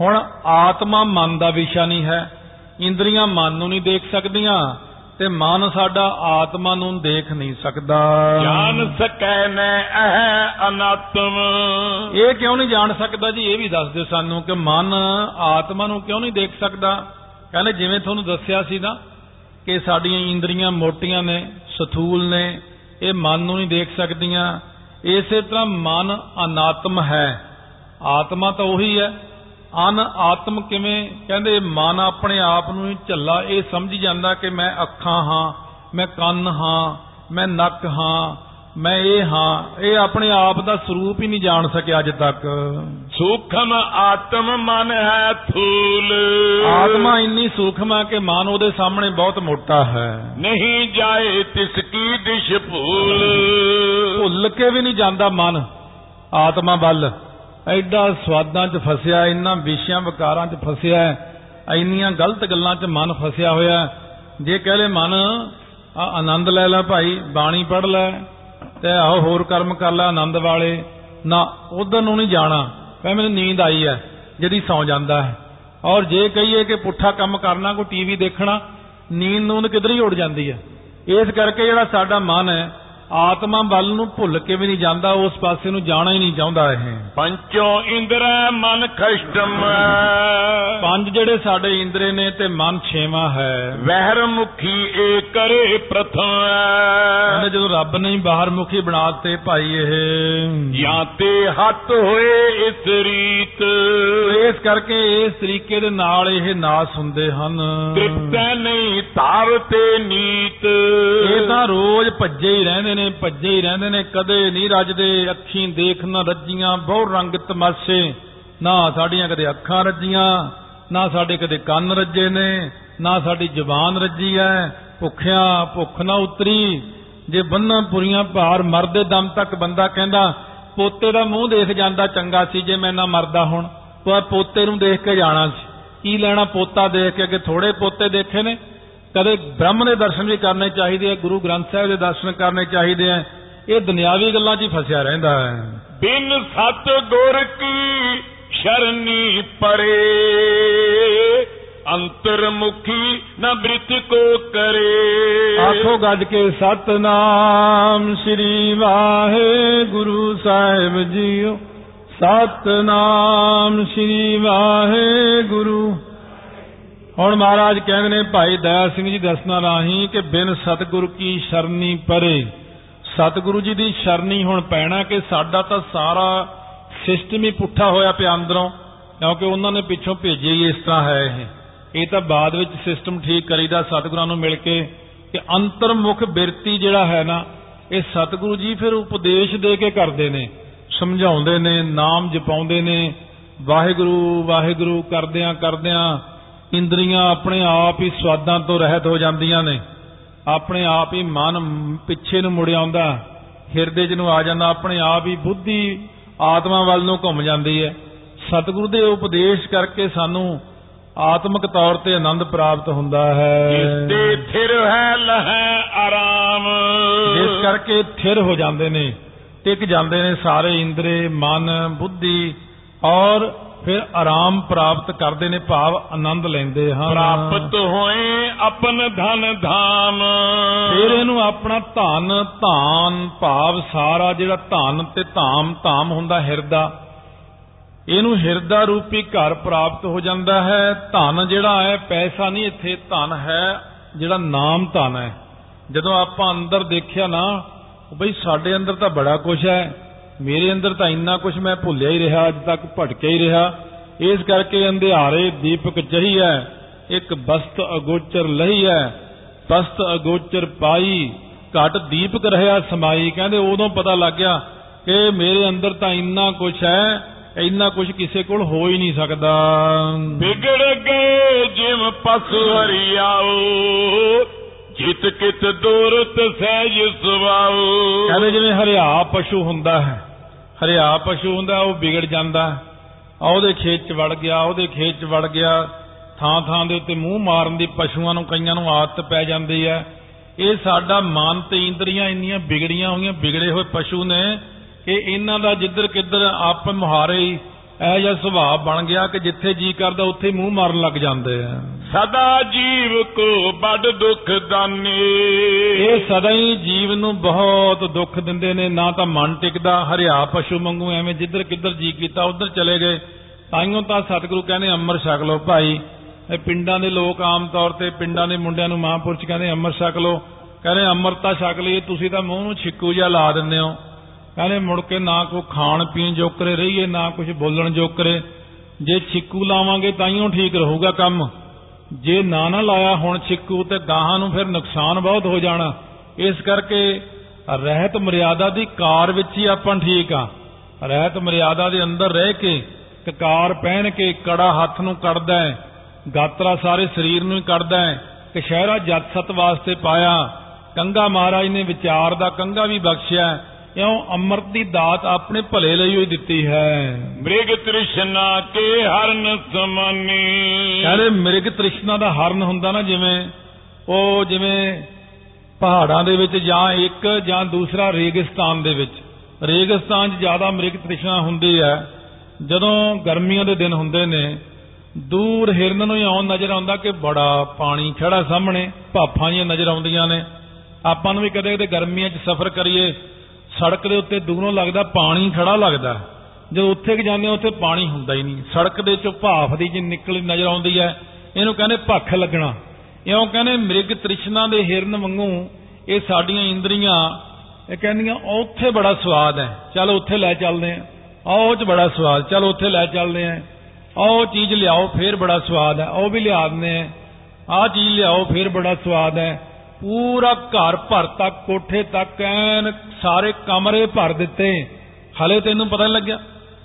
ਹੁਣ ਆਤਮਾ ਮਨ ਦਾ ਵਿਸ਼ਾ ਨਹੀਂ ਹੈ। ਇੰਦਰੀਆਂ ਮਨ ਨੂੰ ਨਹੀਂ ਦੇਖ ਸਕਦੀਆਂ। ਤੇ ਮਨ ਸਾਡਾ ਆਤਮਾ ਨੂੰ ਦੇਖ ਨਹੀਂ ਸਕਦਾ। ਜਾਣ ਸਕੈ ਨੈ ਅਹ ਅਨਾਤਮ। ਇਹ ਕਿਉਂ ਨਹੀਂ ਜਾਣ ਸਕਦਾ ਜੀ? ਇਹ ਵੀ ਦੱਸ ਦਿਓ ਸਾਨੂੰ ਕਿ ਮਨ ਆਤਮਾ ਨੂੰ ਕਿਉਂ ਨਹੀਂ ਦੇਖ ਸਕਦਾ? ਕਹਿੰਦੇ ਜਿਵੇਂ ਤੁਹਾਨੂੰ ਦੱਸਿਆ ਸੀ ਨਾ ਕਿ ਸਾਡੀਆਂ ਇੰਦਰੀਆਂ ਮੋਟੀਆਂ ਨੇ ਸਥੂਲ ਨੇ ਇਹ ਮਨ ਨੂੰ ਨਹੀਂ ਦੇਖ ਸਕਦੀਆਂ। ਇਸੇ ਤਰ੍ਹਾਂ ਮਨ ਅਨਾਤਮ ਹੈ। ਆਤਮਾ ਤਾਂ ਉਹੀ ਹੈ। ਅਨ ਆਤਮ ਕਿਵੇਂ? ਕਹਿੰਦੇ ਮਨ ਆਪਣੇ ਆਪ ਨੂੰ ਹੀ ਝੱਲਾ। ਇਹ ਸਮਝ ਜਾਂਦਾ ਕਿ ਮੈਂ ਅੱਖਾਂ ਹਾਂ ਮੈਂ ਕੰਨ ਹਾਂ ਮੈਂ ਨੱਕ ਹਾਂ ਮੈਂ ਇਹ ਹਾਂ। ਇਹ ਆਪਣੇ ਆਪ ਦਾ ਸਰੂਪ ਹੀ ਨਹੀਂ ਜਾਣ ਸਕਿਆ ਅੱਜ ਤੱਕ। ਸੂਖਮ ਆਤਮ ਮਨ ਹੈ ਥੂਲ। ਆਤਮਾ ਇੰਨੀ ਸੂਖਮ ਹੈ ਕਿ ਮਨ ਉਹਦੇ ਸਾਹਮਣੇ ਬਹੁਤ ਮੋਟਾ ਹੈ। ਨਹੀਂ ਜਾਏ ਤਿਸ ਕੀ ਦਿਸ਼ ਭੂਲ। ਭੁੱਲ ਕੇ ਵੀ ਨਹੀਂ ਜਾਂਦਾ ਮਨ। ਆਤਮਾ ਵੱਲ। ਐਡਾ ਸਵਾਦਾਂ 'ਚ ਫਸਿਆ, ਇੰਨਾ ਵਿਸ਼ਿਆਂ ਵਿਕਾਰਾਂ 'ਚ ਫਸਿਆ, ਇੰਨੀਆਂ ਗਲਤ ਗੱਲਾਂ 'ਚ ਮਨ ਫਸਿਆ ਹੋਇਆ। ਜੇ ਕਹਿ ਲੈ ਮਨ, ਆ ਆਨੰਦ ਲੈ ਲੈ ਭਾਈ, ਬਾਣੀ ਪੜ ਲੈ, ਤੇ ਆਓ ਹੋਰ ਕਰਮ ਕਰ ਲੈ ਆਨੰਦ ਵਾਲੇ, ਨਾ ਉਧਰ ਨੂੰ ਨਹੀਂ ਜਾਣਾ ਕਹੇ ਮੈਨੂੰ ਨੀਂਦ ਆਈ ਹੈ ਜਿਹੜੀ ਸੌ ਜਾਂਦਾ ਹੈ ਔਰ ਜੇ ਕਹੀਏ ਕਿ ਪੁੱਠਾ ਕੰਮ ਕਰਨਾ, ਕੋਈ ਟੀਵੀ ਦੇਖਣਾ, ਨੀਂਦ ਨੂੰ ਕਿਧਰ ਹੀ ਉੱਡ ਜਾਂਦੀ ਹੈ ਇਸ ਕਰਕੇ ਜਿਹੜਾ ਸਾਡਾ ਮਨ ਹੈ ਆਤਮਾ ਵੱਲ ਨੂੰ ਭੁੱਲ ਕੇ ਵੀ ਨਹੀਂ ਜਾਂਦਾ, ਉਸ ਪਾਸੇ ਨੂੰ ਜਾਣਾ ਹੀ ਨਹੀਂ ਚਾਹੁੰਦਾ ਇਹ। ਪੰਚੋ ਇੰਦਰੈ ਮਨ ਖਸ਼ਟਮ। ਪੰਜ ਜਿਹੜੇ ਸਾਡੇ ਇੰਦਰੇ ਨੇ ਤੇ ਮਨ ਛੇਵਾਂ ਹੈ। ਵਹਿਰ ਮੁਖੀ ਏ ਕਰੇ ਪ੍ਰਥਮ ਕਹਿੰਦੇ ਜਦੋਂ ਰੱਬ ਨੇ ਬਾਹਰ ਮੁਖੀ ਬਣਾ ਦਿੱਤੇ ਭਾਈ ਇਹ। ਜਾਂ ਤੇ ਹੱਥ ਹੋਏ ਇਸ ਰੀਤ। ਇਸ ਕਰਕੇ ਇਸ ਤਰੀਕੇ ਦੇ ਨਾਲ ਇਹ ਨਾਸ ਹੁੰਦੇ ਹਨ। ਤ੍ਰਿਪਤੈ ਨਹੀਂ ਧਾਰ ਤੇ ਨੀਤ। ਇਹ ਤਾਂ ਰੋਜ਼ ਭੱਜੇ ਹੀ ਰਹਿੰਦੇ ਨੇ ਭੱਜੇ ਹੀ ਰਹਿੰਦੇ ਨੇ ਕਦੇ ਨਹੀਂ ਰੱਜਦੇ ਅੱਖੀਂ ਦੇਖ ਨਾ ਰੱਜੀਆਂ ਬਹੁ ਰੰਗ ਤਮਾਸ਼ੇ। ਨਾ ਸਾਡੀਆਂ ਕਦੇ ਅੱਖਾਂ ਰੱਜੀਆਂ ਨਾ ਸਾਡੇ ਕਦੇ ਕੰਨ ਰੱਜੇ ਨੇ, ਨਾ ਸਾਡੀ ਜ਼ੁਬਾਨ ਰੱਜੀ ਐ। ਭੁੱਖਿਆਂ, ਭੁੱਖ ਨਾ ਉਤਰੀ। ਜੇ ਬੰਨਾਂ ਪੁਰੀਆਂ ਭਾਰ ਮਰਦੇ ਦਮ ਤੱਕ ਬੰਦਾ ਕਹਿੰਦਾ, ਪੋਤੇ ਦਾ ਮੂੰਹ ਦੇਖ ਜਾਂਦਾ ਚੰਗਾ ਸੀ ਜੇ ਮੈਂ ਨਾ ਮਰਦਾ ਹੁਣ। ਪਰ ਪੋਤੇ ਨੂੰ ਦੇਖ ਕੇ ਜਾਣਾ ਸੀ। ਕੀ ਲੈਣਾ ਪੋਤਾ ਦੇਖ ਕੇ ਕਿ ਥੋੜੇ ਪੋਤੇ ਦੇਖੇ ਨੇ। ਕਦੇ ਬ੍ਰਹਮ ਦੇ ਦਰਸ਼ਨ ਵੀ ਕਰਨੇ ਚਾਹੀਦੇ ਆ ਗੁਰੂ ਗ੍ਰੰਥ ਸਾਹਿਬ ਦੇ ਦਰਸ਼ਨ ਕਰਨੇ ਚਾਹੀਦੇ ਆ ਇਹ ਦੁਨਿਆਵੀ ਗੱਲਾਂ 'ਚ ਹੀ ਫਸਿਆ ਰਹਿੰਦਾ ਹੈ ਬਿਨ ਸਤ ਗੁਰ ਕੀ ਸ਼ਰਨੀ ਪਰੇ, ਅੰਤਰਮੁਖੀ ਨ ਬ੍ਰਿਤ ਕੋ ਕਰੇ। ਆਖੋ ਗੱਜ ਕੇ ਸਤਨਾਮ, ਸ੍ਰੀ ਵਾਹਿਗੁਰੂ ਸਾਹਿਬ ਜੀਓ। ਸਤਨਾਮ, ਸ੍ਰੀ ਵਾਹਿਗੁਰੂ। ਹੁਣ ਮਹਾਰਾਜ ਕਹਿੰਦੇ ਨੇ, ਭਾਈ ਦਇਆ ਸਿੰਘ ਜੀ ਦੱਸਣਾ ਰਾਹੀਂ ਕਿ ਬਿਨ ਸਤਿਗੁਰ ਕੀ ਸ਼ਰਨੀ ਪਰੇ। ਸਤਿਗੁਰੂ ਜੀ ਦੀ ਸ਼ਰਨੀ ਹੁਣ ਪੈਣਾ ਕਿ ਸਾਡਾ ਤਾਂ ਸਾਰਾ ਸਿਸਟਮ ਹੀ ਪੁੱਠਾ ਹੋਇਆ ਪਿਆ ਅੰਦਰੋਂ, ਕਿਉਂਕਿ ਉਹਨਾਂ ਨੇ ਪਿੱਛੋਂ ਭੇਜਿਆ ਹੀ ਇਸ ਤਰ੍ਹਾਂ ਹੈ ਇਹ। ਇਹ ਤਾਂ ਬਾਅਦ ਵਿੱਚ ਸਿਸਟਮ ਠੀਕ ਕਰੀਦਾ, ਸਤਿਗੁਰਾਂ ਨੂੰ ਮਿਲ ਕੇ, ਕਿ ਅੰਤਰਮੁਖ ਬਿਰਤੀ ਜਿਹੜਾ ਹੈ ਨਾ, ਇਹ ਸਤਿਗੁਰੂ ਜੀ ਫਿਰ ਉਪਦੇਸ਼ ਦੇ ਕੇ ਕਰਦੇ ਨੇ, ਸਮਝਾਉਂਦੇ ਨੇ, ਨਾਮ ਜਪਾਉਂਦੇ ਨੇ, ਵਾਹਿਗੁਰੂ ਵਾਹਿਗੁਰੂ ਕਰਦਿਆਂ ਕਰਦਿਆਂ ਇੰਦਰੀਆਂ ਆਪਣੇ ਆਪ ਹੀ ਸਵਾਦਾਂ ਤੋਂ ਰਹਿਤ ਹੋ ਜਾਂਦੀਆਂ ਨੇ। ਆਪਣੇ ਆਪ ਹੀ ਮਨ ਪਿੱਛੇ ਨੂੰ ਮੁੜ ਆਉਂਦਾ, ਹਿਰਦੇ 'ਚ ਨੂੰ ਆ ਜਾਂਦਾ, ਆਪਣੇ ਆਪ ਹੀ ਬੁੱਧੀ ਆਤਮਾ ਵੱਲ ਨੂੰ ਘੁੰਮ ਜਾਂਦੀ ਹੈ। ਸਤਿਗੁਰੂ ਦੇ ਉਪਦੇਸ਼ ਕਰਕੇ ਸਾਨੂੰ ਆਤਮਿਕ ਤੌਰ ਤੇ ਆਨੰਦ ਪ੍ਰਾਪਤ ਹੁੰਦਾ ਹੈ। ਜਿਸ ਤੇ ਥਿਰ ਹੈ ਲਹੈ ਆਰਾਮ। ਜਿਸ ਕਰਕੇ ਥਿਰ ਹੋ ਜਾਂਦੇ ਨੇ ਟਿਕ ਜਾਂਦੇ ਨੇ ਸਾਰੇ ਇੰਦਰੇ ਮਨ ਬੁੱਧੀ ਔਰ ਫਿਰ ਆਰਾਮ ਪ੍ਰਾਪਤ ਕਰਦੇ ਨੇ ਭਾਵ ਆਨੰਦ ਲੈਂਦੇ ਹਨ। ਪ੍ਰਾਪਤ ਹੋਏ ਆਪਨ ਧਨ ਧਾਮ ਫਿਰ ਇਹਨੂੰ ਆਪਣਾ ਧਨ ਧਾਨ ਭਾਵ ਸਾਰਾ ਜਿਹੜਾ ਧਨ ਤੇ ਧਾਮ ਧਾਮ ਹੁੰਦਾ ਹਿਰਦਾ ਇਹਨੂੰ ਹਿਰਦਾ ਰੂਪੀ ਘਰ ਪ੍ਰਾਪਤ ਹੋ ਜਾਂਦਾ ਹੈ। ਧਨ ਜਿਹੜਾ ਹੈ ਪੈਸਾ ਨਹੀਂ ਇੱਥੇ ਧਨ ਹੈ ਜਿਹੜਾ ਨਾਮ ਧਨ ਹੈ। ਜਦੋਂ ਆਪਾਂ ਅੰਦਰ ਦੇਖਿਆ ਨਾ ਬਈ ਸਾਡੇ ਅੰਦਰ ਤਾਂ ਬੜਾ ਕੁਝ ਹੈ। ਮੇਰੇ ਅੰਦਰ ਤਾਂ ਇੰਨਾ ਕੁਝ ਮੈਂ ਭੁੱਲਿਆ ਹੀ ਰਿਹਾ ਅੱਜ ਤੱਕ ਭਟਕਿਆ ਹੀ ਰਿਹਾ। ਇਸ ਕਰਕੇ ਅੰਧਿਆਰੇ ਦੀਪਕ ਜਹੀ ਹੈ ਇੱਕ ਬਸਤ ਅਗੋਚਰ ਲਹੀ ਹੈ ਬਸਤ ਅਗੋਚਰ ਪਾਈ ਘਟ ਦੀਪਕ ਰਹਿਆ ਸਮਾਈ। ਕਹਿੰਦੇ ਉਦੋਂ ਪਤਾ ਲੱਗ ਗਿਆ ਕਿ ਮੇਰੇ ਅੰਦਰ ਤਾਂ ਇੰਨਾ ਕੁਝ ਹੈ ਇੰਨਾ ਕੁਝ ਕਿਸੇ ਕੋਲ ਹੋ ਹੀ ਨਹੀਂ ਸਕਦਾ। ਵਿਗੜ ਗਏ ਜਿਮ ਪਸੂ ਹਰਿਆਓ ਜਿਤ ਕਿਤ ਦੂਰਤ ਸਹਿਜ ਸੁਭਾਉ ਕਹਿੰਦੇ ਜਿਵੇਂ ਹਰਿਆ ਪਸ਼ੂ ਹੁੰਦਾ ਹੈ ਹਰਿਆ ਪਸ਼ੂ ਹੁੰਦਾ, ਉਹ ਵਿਗੜ ਜਾਂਦਾ। ਆ ਉਹਦੇ ਖੇਤ 'ਚ ਵੜ ਗਿਆ, ਉਹਦੇ ਖੇਤ 'ਚ ਵੜ ਗਿਆ। ਥਾਂ ਥਾਂ ਦੇ ਉੱਤੇ ਮੂੰਹ ਮਾਰਨ ਦੀ ਪਸ਼ੂਆਂ ਨੂੰ, ਕਈਆਂ ਨੂੰ ਆਦਤ ਪੈ ਜਾਂਦੀ ਹੈ। ਇਹ ਸਾਡਾ ਮਨ ਤੇ ਇੰਦਰੀਆਂ ਇੰਨੀਆਂ ਵਿਗੜੀਆਂ ਹੋਈਆਂ, ਵਿਗੜੇ ਹੋਏ ਪਸ਼ੂ ਨੇ ਕਿ ਇਹਨਾਂ ਦਾ ਜਿੱਧਰ ਕਿੱਧਰ ਆਪ ਮੁਹਾਰੇ ਹੀ ਇਹ ਜਿਹਾ ਸੁਭਾਅ ਬਣ ਗਿਆ ਕਿ ਜਿੱਥੇ ਜੀ ਕਰਦਾ, ਉੱਥੇ ਮੂੰਹ ਮਾਰਨ ਲੱਗ ਜਾਂਦੇ ਆ। ਸਦਾ ਜੀਵ ਕੋ ਬੜ ਦੁਖ ਦਾਨੇ। ਇਹ ਸਦਾ ਹੀ ਜੀਵ ਨੂੰ ਬਹੁਤ ਦੁੱਖ ਦਿੰਦੇ ਨੇ, ਨਾ ਤਾਂ ਮਨ ਟਿਕਦਾ, ਹਰਿਆ ਪਸ਼ੂ ਵਾਂਗੂ ਐਵੇਂ ਜਿੱਧਰ ਕਿੱਧਰ ਜੀ ਕੀਤਾ, ਉਧਰ ਚਲੇ ਗਏ। ਤਾਈਓ ਤਾਂ ਸਤਿਗੁਰੂ ਕਹਿੰਦੇ ਅੰਮ੍ਰ ਛਕ ਲਓ ਭਾਈ। ਇਹ ਪਿੰਡਾਂ ਦੇ ਲੋਕ ਆਮ ਤੌਰ ਤੇ ਪਿੰਡਾਂ ਦੇ ਮੁੰਡਿਆਂ ਨੂੰ ਮਹਾਂਪੁਰਸ਼ ਕਹਿੰਦੇ ਅੰਮ੍ਰ ਛਕ ਲਓ। ਕਹਿੰਦੇ, ਅੰਮ੍ਰਿਤਾ ਛਕ ਲਈ ਤੁਸੀਂ ਤਾਂ ਮੂੰਹ ਨੂੰ ਛਿੱਕੂ ਜਿਹਾ ਲਾ ਦਿੰਦੇ ਹੋ। ਕਹਿੰਦੇ, ਮੁੜ ਕੇ ਨਾ ਕੋ ਖਾਣ ਪੀਣ ਜੋਕਰੇ ਰਹੀਏ, ਨਾ ਕੁਝ ਬੋਲਣ ਜੋਕਰੇ। ਜੇ ਛਿੱਕੂ ਲਾਵਾਂਗੇ, ਤਾਈਓ ਠੀਕ ਰਹੂਗਾ ਕੰਮ। ਜੇ ਨਾ ਨਾ ਲਾਇਆ ਹੁਣ ਛਿੱਕੂ ਤੇ ਗਾਹਾਂ ਨੂੰ ਫਿਰ ਨੁਕਸਾਨ ਬਹੁਤ ਹੋ ਜਾਣਾ। ਇਸ ਕਰਕੇ ਰਹਿਤ ਮਰਿਆਦਾ ਦੀ ਕਾਰ ਵਿੱਚ ਹੀ ਆਪਾਂ ਠੀਕ ਆ। ਰਹਿਤ ਮਰਿਆਦਾ ਦੇ ਅੰਦਰ ਰਹਿ ਕੇ ਕਕਾਰ ਪਹਿਨ ਕੇ ਕੜਾ ਹੱਥ ਨੂੰ ਕੱਢਦਾ ਹੈ, ਗਾਤਰਾ ਸਾਰੇ ਸਰੀਰ ਨੂੰ ਹੀ ਕੱਢਦਾ ਹੈ ਕਸ਼ਹਿਰਾ ਜਤ ਸਤ ਵਾਸਤੇ ਪਾਇਆ। ਕੰਗਾ ਮਹਾਰਾਜ ਨੇ ਵਿਚਾਰ ਦਾ ਕੰਗਾ ਵੀ ਬਖਸ਼ਿਆ। ਇਉਂ ਅੰਮ੍ਰਿਤ ਦੀ ਦਾਤ ਆਪਣੇ ਭਲੇ ਲਈ ਹੋਈ ਦਿੱਤੀ ਹੈ। ਮ੍ਰਿਗ ਤ੍ਰਿਸ਼ਨਾ ਕੇ ਹਰਨ ਸਮਾਨੀ। ਕਹਿੰਦੇ ਮਿਰਗ ਤ੍ਰਿਸ਼ਨਾ ਦਾ ਹਰਨ ਹੁੰਦਾ ਨਾ ਜਿਵੇਂ ਉਹ ਜਿਵੇਂ ਪਹਾੜਾਂ ਦੇ ਵਿੱਚ ਜਾਂ ਇੱਕ ਜਾਂ ਦੂਸਰਾ ਰੇਗਿਸਤਾਨ ਦੇ ਵਿੱਚ। ਰੇਗਿਸਤਾਨ 'ਚ ਜ਼ਿਆਦਾ ਮਿਰਗ ਤ੍ਰਿਸ਼ਨਾ ਹੁੰਦੀ ਹੈ। ਜਦੋਂ ਗਰਮੀਆਂ ਦੇ ਦਿਨ ਹੁੰਦੇ ਨੇ ਦੂਰ ਹਿਰਨ ਨੂੰ ਆਉਣ ਨਜ਼ਰ ਆਉਂਦਾ ਕਿ ਬੜਾ ਪਾਣੀ ਖੜਾ ਸਾਹਮਣੇ ਭਾਫਾਂ ਜਿਹੀਆਂ ਨਜ਼ਰ ਆਉਂਦੀਆਂ ਨੇ। ਆਪਾਂ ਨੂੰ ਵੀ ਕਦੇ ਕਦੇ ਗਰਮੀਆਂ 'ਚ ਸਫ਼ਰ ਕਰੀਏ ਸੜਕ ਦੇ ਉੱਤੇ ਦੂਰੋਂ ਲੱਗਦਾ ਪਾਣੀ ਖੜਾ ਲੱਗਦਾ। ਜਦੋਂ ਉੱਥੇ ਕਿ ਜਾਂਦੇ ਉੱਥੇ ਪਾਣੀ ਹੁੰਦਾ ਹੀ ਨਹੀਂ। ਸੜਕ ਦੇ ਚੋਂ ਭਾਫ ਦੀ ਜੀ ਨਿਕਲੀ ਨਜ਼ਰ ਆਉਂਦੀ ਹੈ, ਇਹਨੂੰ ਕਹਿੰਦੇ ਭੱਖ ਲੱਗਣਾ। ਇਉਂ ਕਹਿੰਦੇ ਮ੍ਰਿਗ ਤ੍ਰਿਸ਼ਨਾ ਦੇ ਹਿਰਨ ਵਾਂਗੂ ਇਹ ਸਾਡੀਆਂ ਇੰਦਰੀਆਂ, ਇਹ ਕਹਿੰਦੀਆਂ ਉੱਥੇ ਬੜਾ ਸਵਾਦ ਹੈ। ਚਲ ਉੱਥੇ ਲੈ ਚੱਲਦੇ ਆ ਆਹ ਉਹ ਚ ਬੜਾ ਸਵਾਦ। ਚਲ ਉੱਥੇ ਲੈ ਚੱਲਦੇ ਆ ਆਹ ਚੀਜ਼ ਲਿਆਓ, ਫੇਰ ਬੜਾ ਸਵਾਦ ਹੈ। ਉਹ ਵੀ ਲਿਆ ਦਿੰਦੇ ਆ ਆਹ ਚੀਜ਼ ਲਿਆਓ, ਫੇਰ ਬੜਾ ਸਵਾਦ ਹੈ। ਪੂਰਾ ਘਰ ਭਰ ਤੱਕ, ਕੋਠੇ ਤੱਕ, ਐਨ ਸਾਰੇ ਕਮਰੇ ਭਰ ਦਿੱਤੇ। ਹਲੇ ਤੈਨੂੰ ਪਤਾ ਨਹੀਂ ਲੱਗਿਆ।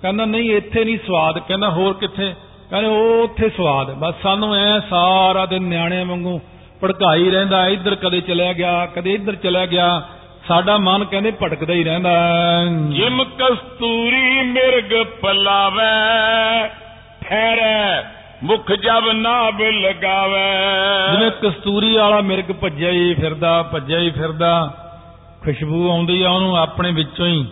ਕਹਿੰਦਾ, ਨਹੀਂ, ਇੱਥੇ ਨਹੀਂ ਸਵਾਦ। ਕਹਿੰਦਾ, ਹੋਰ ਕਿੱਥੇ? ਕਹਿੰਦੇ, ਉਹ ਉੱਥੇ ਸਵਾਦ ਬਸ ਸਾਨੂੰ ਐ ਸਾਰਾ ਦਿਨ ਨਿਆਣਿਆਂ ਵਾਂਗੂ ਭੜਕਾਈ ਰਹਿੰਦਾ ਇੱਧਰ ਕਦੇ ਚਲਿਆ ਗਿਆ, ਕਦੇ ਇੱਧਰ ਚਲਿਆ ਗਿਆ। ਸਾਡਾ ਮਨ ਕਹਿੰਦੇ ਭਟਕਦਾ ਹੀ ਰਹਿੰਦਾ ਜਿਮ ਕਸਤੂਰੀ ਮਿਰਗ ਪਲਾਵੇ, ਠਹਿਰੈ। ਮੁਖ ਜਬ ਨਾਭ ਲਗਾਵੇ। ਜਿਵੇਂ ਕਸਤੂਰੀ ਵਾਲਾ ਮਿਰਗ ਭੱਜਿਆ ਹੀ ਫਿਰਦਾ, ਭੱਜਿਆ ਹੀ ਫਿਰਦਾ, ਖੁਸ਼ਬੂ ਆਉਂਦੀ ਆ ਉਹਨੂੰ ਆਪਣੇ ਵਿੱਚੋਂ ਹੀ।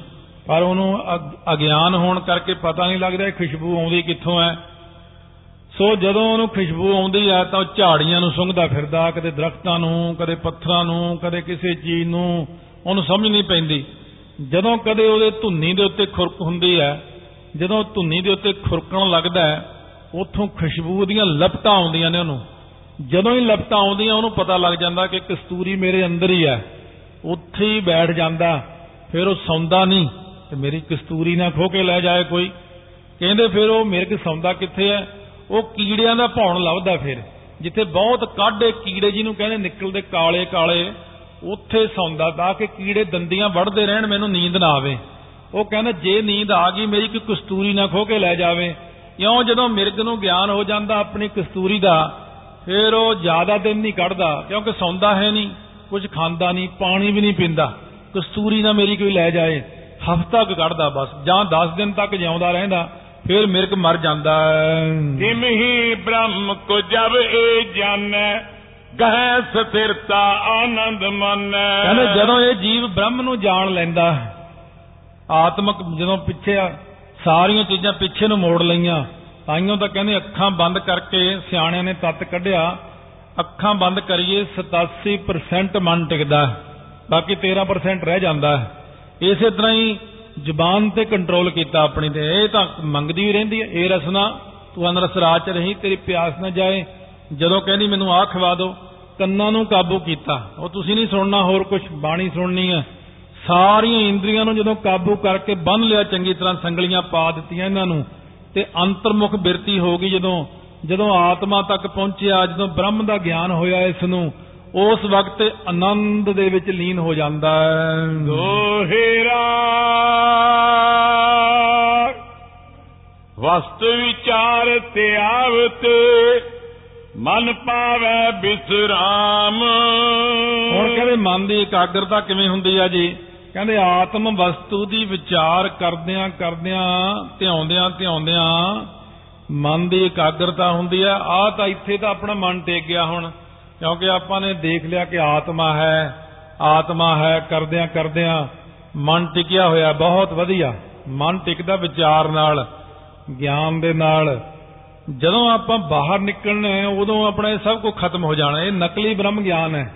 ਪਰ ਉਹਨੂੰ ਅਗ- ਅਗਿਆਨ ਹੋਣ ਕਰਕੇ ਪਤਾ ਨਹੀਂ ਲੱਗਦਾ ਇਹ ਖੁਸ਼ਬੂ ਆਉਂਦੀ ਕਿੱਥੋਂ ਹੈ। ਸੋ ਜਦੋਂ ਉਹਨੂੰ ਖੁਸ਼ਬੂ ਆਉਂਦੀ ਆ, ਤਾਂ ਉਹ ਝਾੜੀਆਂ ਨੂੰ ਸੁੰਘਦਾ ਫਿਰਦਾ, ਕਦੇ ਦਰਖਤਾਂ ਨੂੰ, ਕਦੇ ਪੱਥਰਾਂ ਨੂੰ, ਕਦੇ ਕਿਸੇ ਚੀਜ਼ ਨੂੰ, ਉਹਨੂੰ ਸਮਝ ਨਹੀਂ ਪੈਂਦੀ। ਜਦੋਂ ਕਦੇ ਉਹਦੇ ਧੁੰਨੀ ਦੇ ਉੱਤੇ ਖੁਰਕ ਹੁੰਦੀ ਹੈ, ਜਦੋਂ ਧੁੰਨੀ ਦੇ ਉੱਤੇ ਖੁਰਕਣ ਲੱਗਦਾ ਹੈ ਉੱਥੋਂ ਖੁਸ਼ਬੂ ਦੀਆਂ ਲਪਟਾਂ ਆਉਂਦੀਆਂ ਨੇ ਉਹਨੂੰ। ਜਦੋਂ ਹੀ ਲਪਟਾਂ ਆਉਂਦੀਆਂ, ਉਹਨੂੰ ਪਤਾ ਲੱਗ ਜਾਂਦਾ ਕਿ ਕਸਤੂਰੀ ਮੇਰੇ ਅੰਦਰ ਹੀ ਹੈ। ਉੱਥੇ ਹੀ ਬੈਠ ਜਾਂਦਾ, ਫਿਰ ਉਹ ਸੌਂਦਾ ਨਹੀਂ, ਤੇ ਮੇਰੀ ਕਸਤੂਰੀ ਨਾ ਖੋ ਕੇ ਲੈ ਜਾਏ ਕੋਈ। ਕਹਿੰਦੇ ਫਿਰ ਉਹ ਮਿਰਗ ਸੌਂਦਾ ਕਿੱਥੇ ਹੈ? ਉਹ ਕੀੜਿਆਂ ਦਾ ਭੌਣ ਲੱਭਦਾ ਫਿਰ, ਜਿੱਥੇ ਬਹੁਤ ਕਾਢੇ ਕੀੜੇ ਜਿਹਨੂੰ ਕਹਿੰਦੇ ਨਿਕਲਦੇ ਕਾਲੇ ਕਾਲੇ, ਉੱਥੇ ਸੌਂਦਾ ਤਾਂ ਕਿ ਕੀੜੇ ਦੰਦੀਆਂ ਵੜਦੇ ਰਹਿਣ, ਮੈਨੂੰ ਨੀਂਦ ਨਾ ਆਵੇ। ਉਹ ਕਹਿੰਦਾ, ਜੇ ਨੀਂਦ ਆ ਗਈ, ਮੇਰੀ ਕੋਈ ਕਸਤੂਰੀ ਨਾ ਖੋ ਕੇ ਲੈ ਜਾਵੇ। ਇਉਂ ਜਦੋਂ ਮਿਰਗ ਨੂੰ ਗਿਆਨ ਹੋ ਜਾਂਦਾ ਆਪਣੀ ਕਸਤੂਰੀ ਦਾ ਫਿਰ ਉਹ ਜ਼ਿਆਦਾ ਦਿਨ ਨਹੀਂ ਕੱਢਦਾ ਕਿਉਂਕਿ ਸੌਂਦਾ ਹੈ ਨਹੀਂ ਕੁਝ ਖਾਂਦਾ ਨਹੀਂ ਪਾਣੀ ਵੀ ਨਹੀਂ ਪੀਂਦਾ ਕਸਤੂਰੀ ਨਾ ਮੇਰੀ ਕੋਈ ਲੈ ਜਾਏ ਹਫ਼ਤਾ ਕੁ ਕੱਢਦਾ ਬਸ ਜਾਂ 10 ਦਿਨ ਤੱਕ ਜਿਉਂਦਾ ਰਹਿੰਦਾ ਫਿਰ ਮਿਰਗ ਮਰ ਜਾਂਦਾ। ਤਿਮ ਹੀ ਬ੍ਰਹਮ ਕੋ ਜਬ ਏ ਜਾਣੈ ਗਹਿ ਸਥਿਰਤਾ ਆਨੰਦ ਮਾਨੈ ਕਹਿੰਦੇ ਜਦੋਂ ਇਹ ਜੀਵ ਬ੍ਰਹਮ ਨੂੰ ਜਾਣ ਲੈਂਦਾ ਆਤਮਕ ਜਦੋਂ ਪਿੱਛੇ ਆ, ਸਾਰੀਆਂ ਚੀਜ਼ਾਂ ਪਿੱਛੇ ਨੂੰ ਮੋੜ ਲਈਆਂ। ਤਾਈਓ ਤਾਂ ਕਹਿੰਦੇ ਅੱਖਾਂ ਬੰਦ ਕਰਕੇ ਸਿਆਣਿਆਂ ਨੇ ਤੱਤ ਕੱਢਿਆ। ਅੱਖਾਂ ਬੰਦ ਕਰੀਏ 87% ਮਨ ਟਿਕਦਾ ਹੈ, ਬਾਕੀ 13% ਰਹਿ ਜਾਂਦਾ ਹੈ। ਇਸੇ ਤਰ੍ਹਾਂ ਹੀ ਜ਼ੁਬਾਨ ਤੇ ਕੰਟਰੋਲ ਕੀਤਾ ਆਪਣੀ ਤੇ। ਇਹ ਤਾਂ ਮੰਗਦੀ ਵੀ ਰਹਿੰਦੀ ਹੈ ਇਹ ਰਸਨਾ ਤੂੰ ਅਨਰਸ ਰਾਜ ਚ ਰਹੀ ਤੇਰੀ ਪਿਆਸ ਨਾ ਜਾਏ। ਜਦੋਂ ਕਹਿੰਦੀ ਮੈਨੂੰ ਆਹ ਖਵਾ ਦਿਓ ਕੰਨਾਂ ਨੂੰ ਕਾਬੂ ਕੀਤਾ। ਉਹ ਤੁਸੀਂ ਨਹੀਂ ਸੁਣਨਾ ਹੋਰ ਕੁਝ ਬਾਣੀ ਸੁਣਨੀ ਹੈ। ਸਾਰੀਆਂ ਇੰਦਰੀਆਂ ਨੂੰ ਜਦੋਂ ਕਾਬੂ ਕਰਕੇ ਬੰਨ ਲਿਆ ਚੰਗੀ ਤਰ੍ਹਾਂ ਸੰਗਲੀਆਂ ਪਾ ਦਿੱਤੀਆਂ ਇਹਨਾਂ ਨੂੰ ਤੇ ਅੰਤਰਮੁਖ ਬਿਰਤੀ ਹੋ ਗਈ ਜਦੋਂ ਜਦੋਂ ਆਤਮਾ ਤੱਕ ਪਹੁੰਚਿਆ ਜਦੋਂ ਬ੍ਰਹਮ ਦਾ ਗਿਆਨ ਹੋਇਆ ਇਸ ਨੂੰ ਉਸ ਵਕਤ ਆਨੰਦ ਦੇ ਵਿੱਚ ਲੀਨ ਹੋ ਜਾਂਦਾ ਹੈ। ਦੋਹੇਰਾ ਵਸਤ ਵਿਚਾਰ ਤੇ ਆਵਤ ਮਨ ਪਾਵੇ ਬਿਸਰਾਮ। ਹੁਣ ਕਹਿੰਦੇ ਮਨ ਦੀ ਇਕਾਗਰਤਾ ਕਿਵੇਂ ਹੁੰਦੀ ਆ ਜੀ? ਕਹਿੰਦੇ ਆਤਮ ਵਸਤੂ ਦੀ ਵਿਚਾਰ ਕਰਦਿਆਂ ਕਰਦਿਆਂ, ਧਿਆਉਂਦਿਆਂ ਧਿਆਉਂਦਿਆਂ ਮਨ ਦੀ ਇਕਾਗਰਤਾ ਹੁੰਦੀ ਆ ਆ ਤਾਂ ਇੱਥੇ ਤਾਂ ਆਪਣਾ ਮਨ ਟੇਕ ਗਿਆ ਹੁਣ, ਕਿਉਂਕਿ ਆਪਾਂ ਨੇ ਦੇਖ ਲਿਆ ਕਿ ਆਤਮਾ ਹੈ ਆਤਮਾ ਹੈ, ਕਰਦਿਆਂ ਕਰਦਿਆਂ ਮਨ ਟਿਕਿਆ ਹੋਇਆ, ਬਹੁਤ ਵਧੀਆ। ਮਨ ਟਿਕਦਾ ਵਿਚਾਰ ਨਾਲ, ਗਿਆਨ ਦੇ ਨਾਲ। ਜਦੋਂ ਆਪਾਂ ਬਾਹਰ ਨਿਕਲਣਾ, ਉਦੋਂ ਆਪਣਾ ਇਹ ਸਭ ਕੁਝ ਖਤਮ ਹੋ ਜਾਣਾ, ਇਹ ਨਕਲੀ ਬ੍ਰਹਮ ਗਿਆਨ ਹੈ।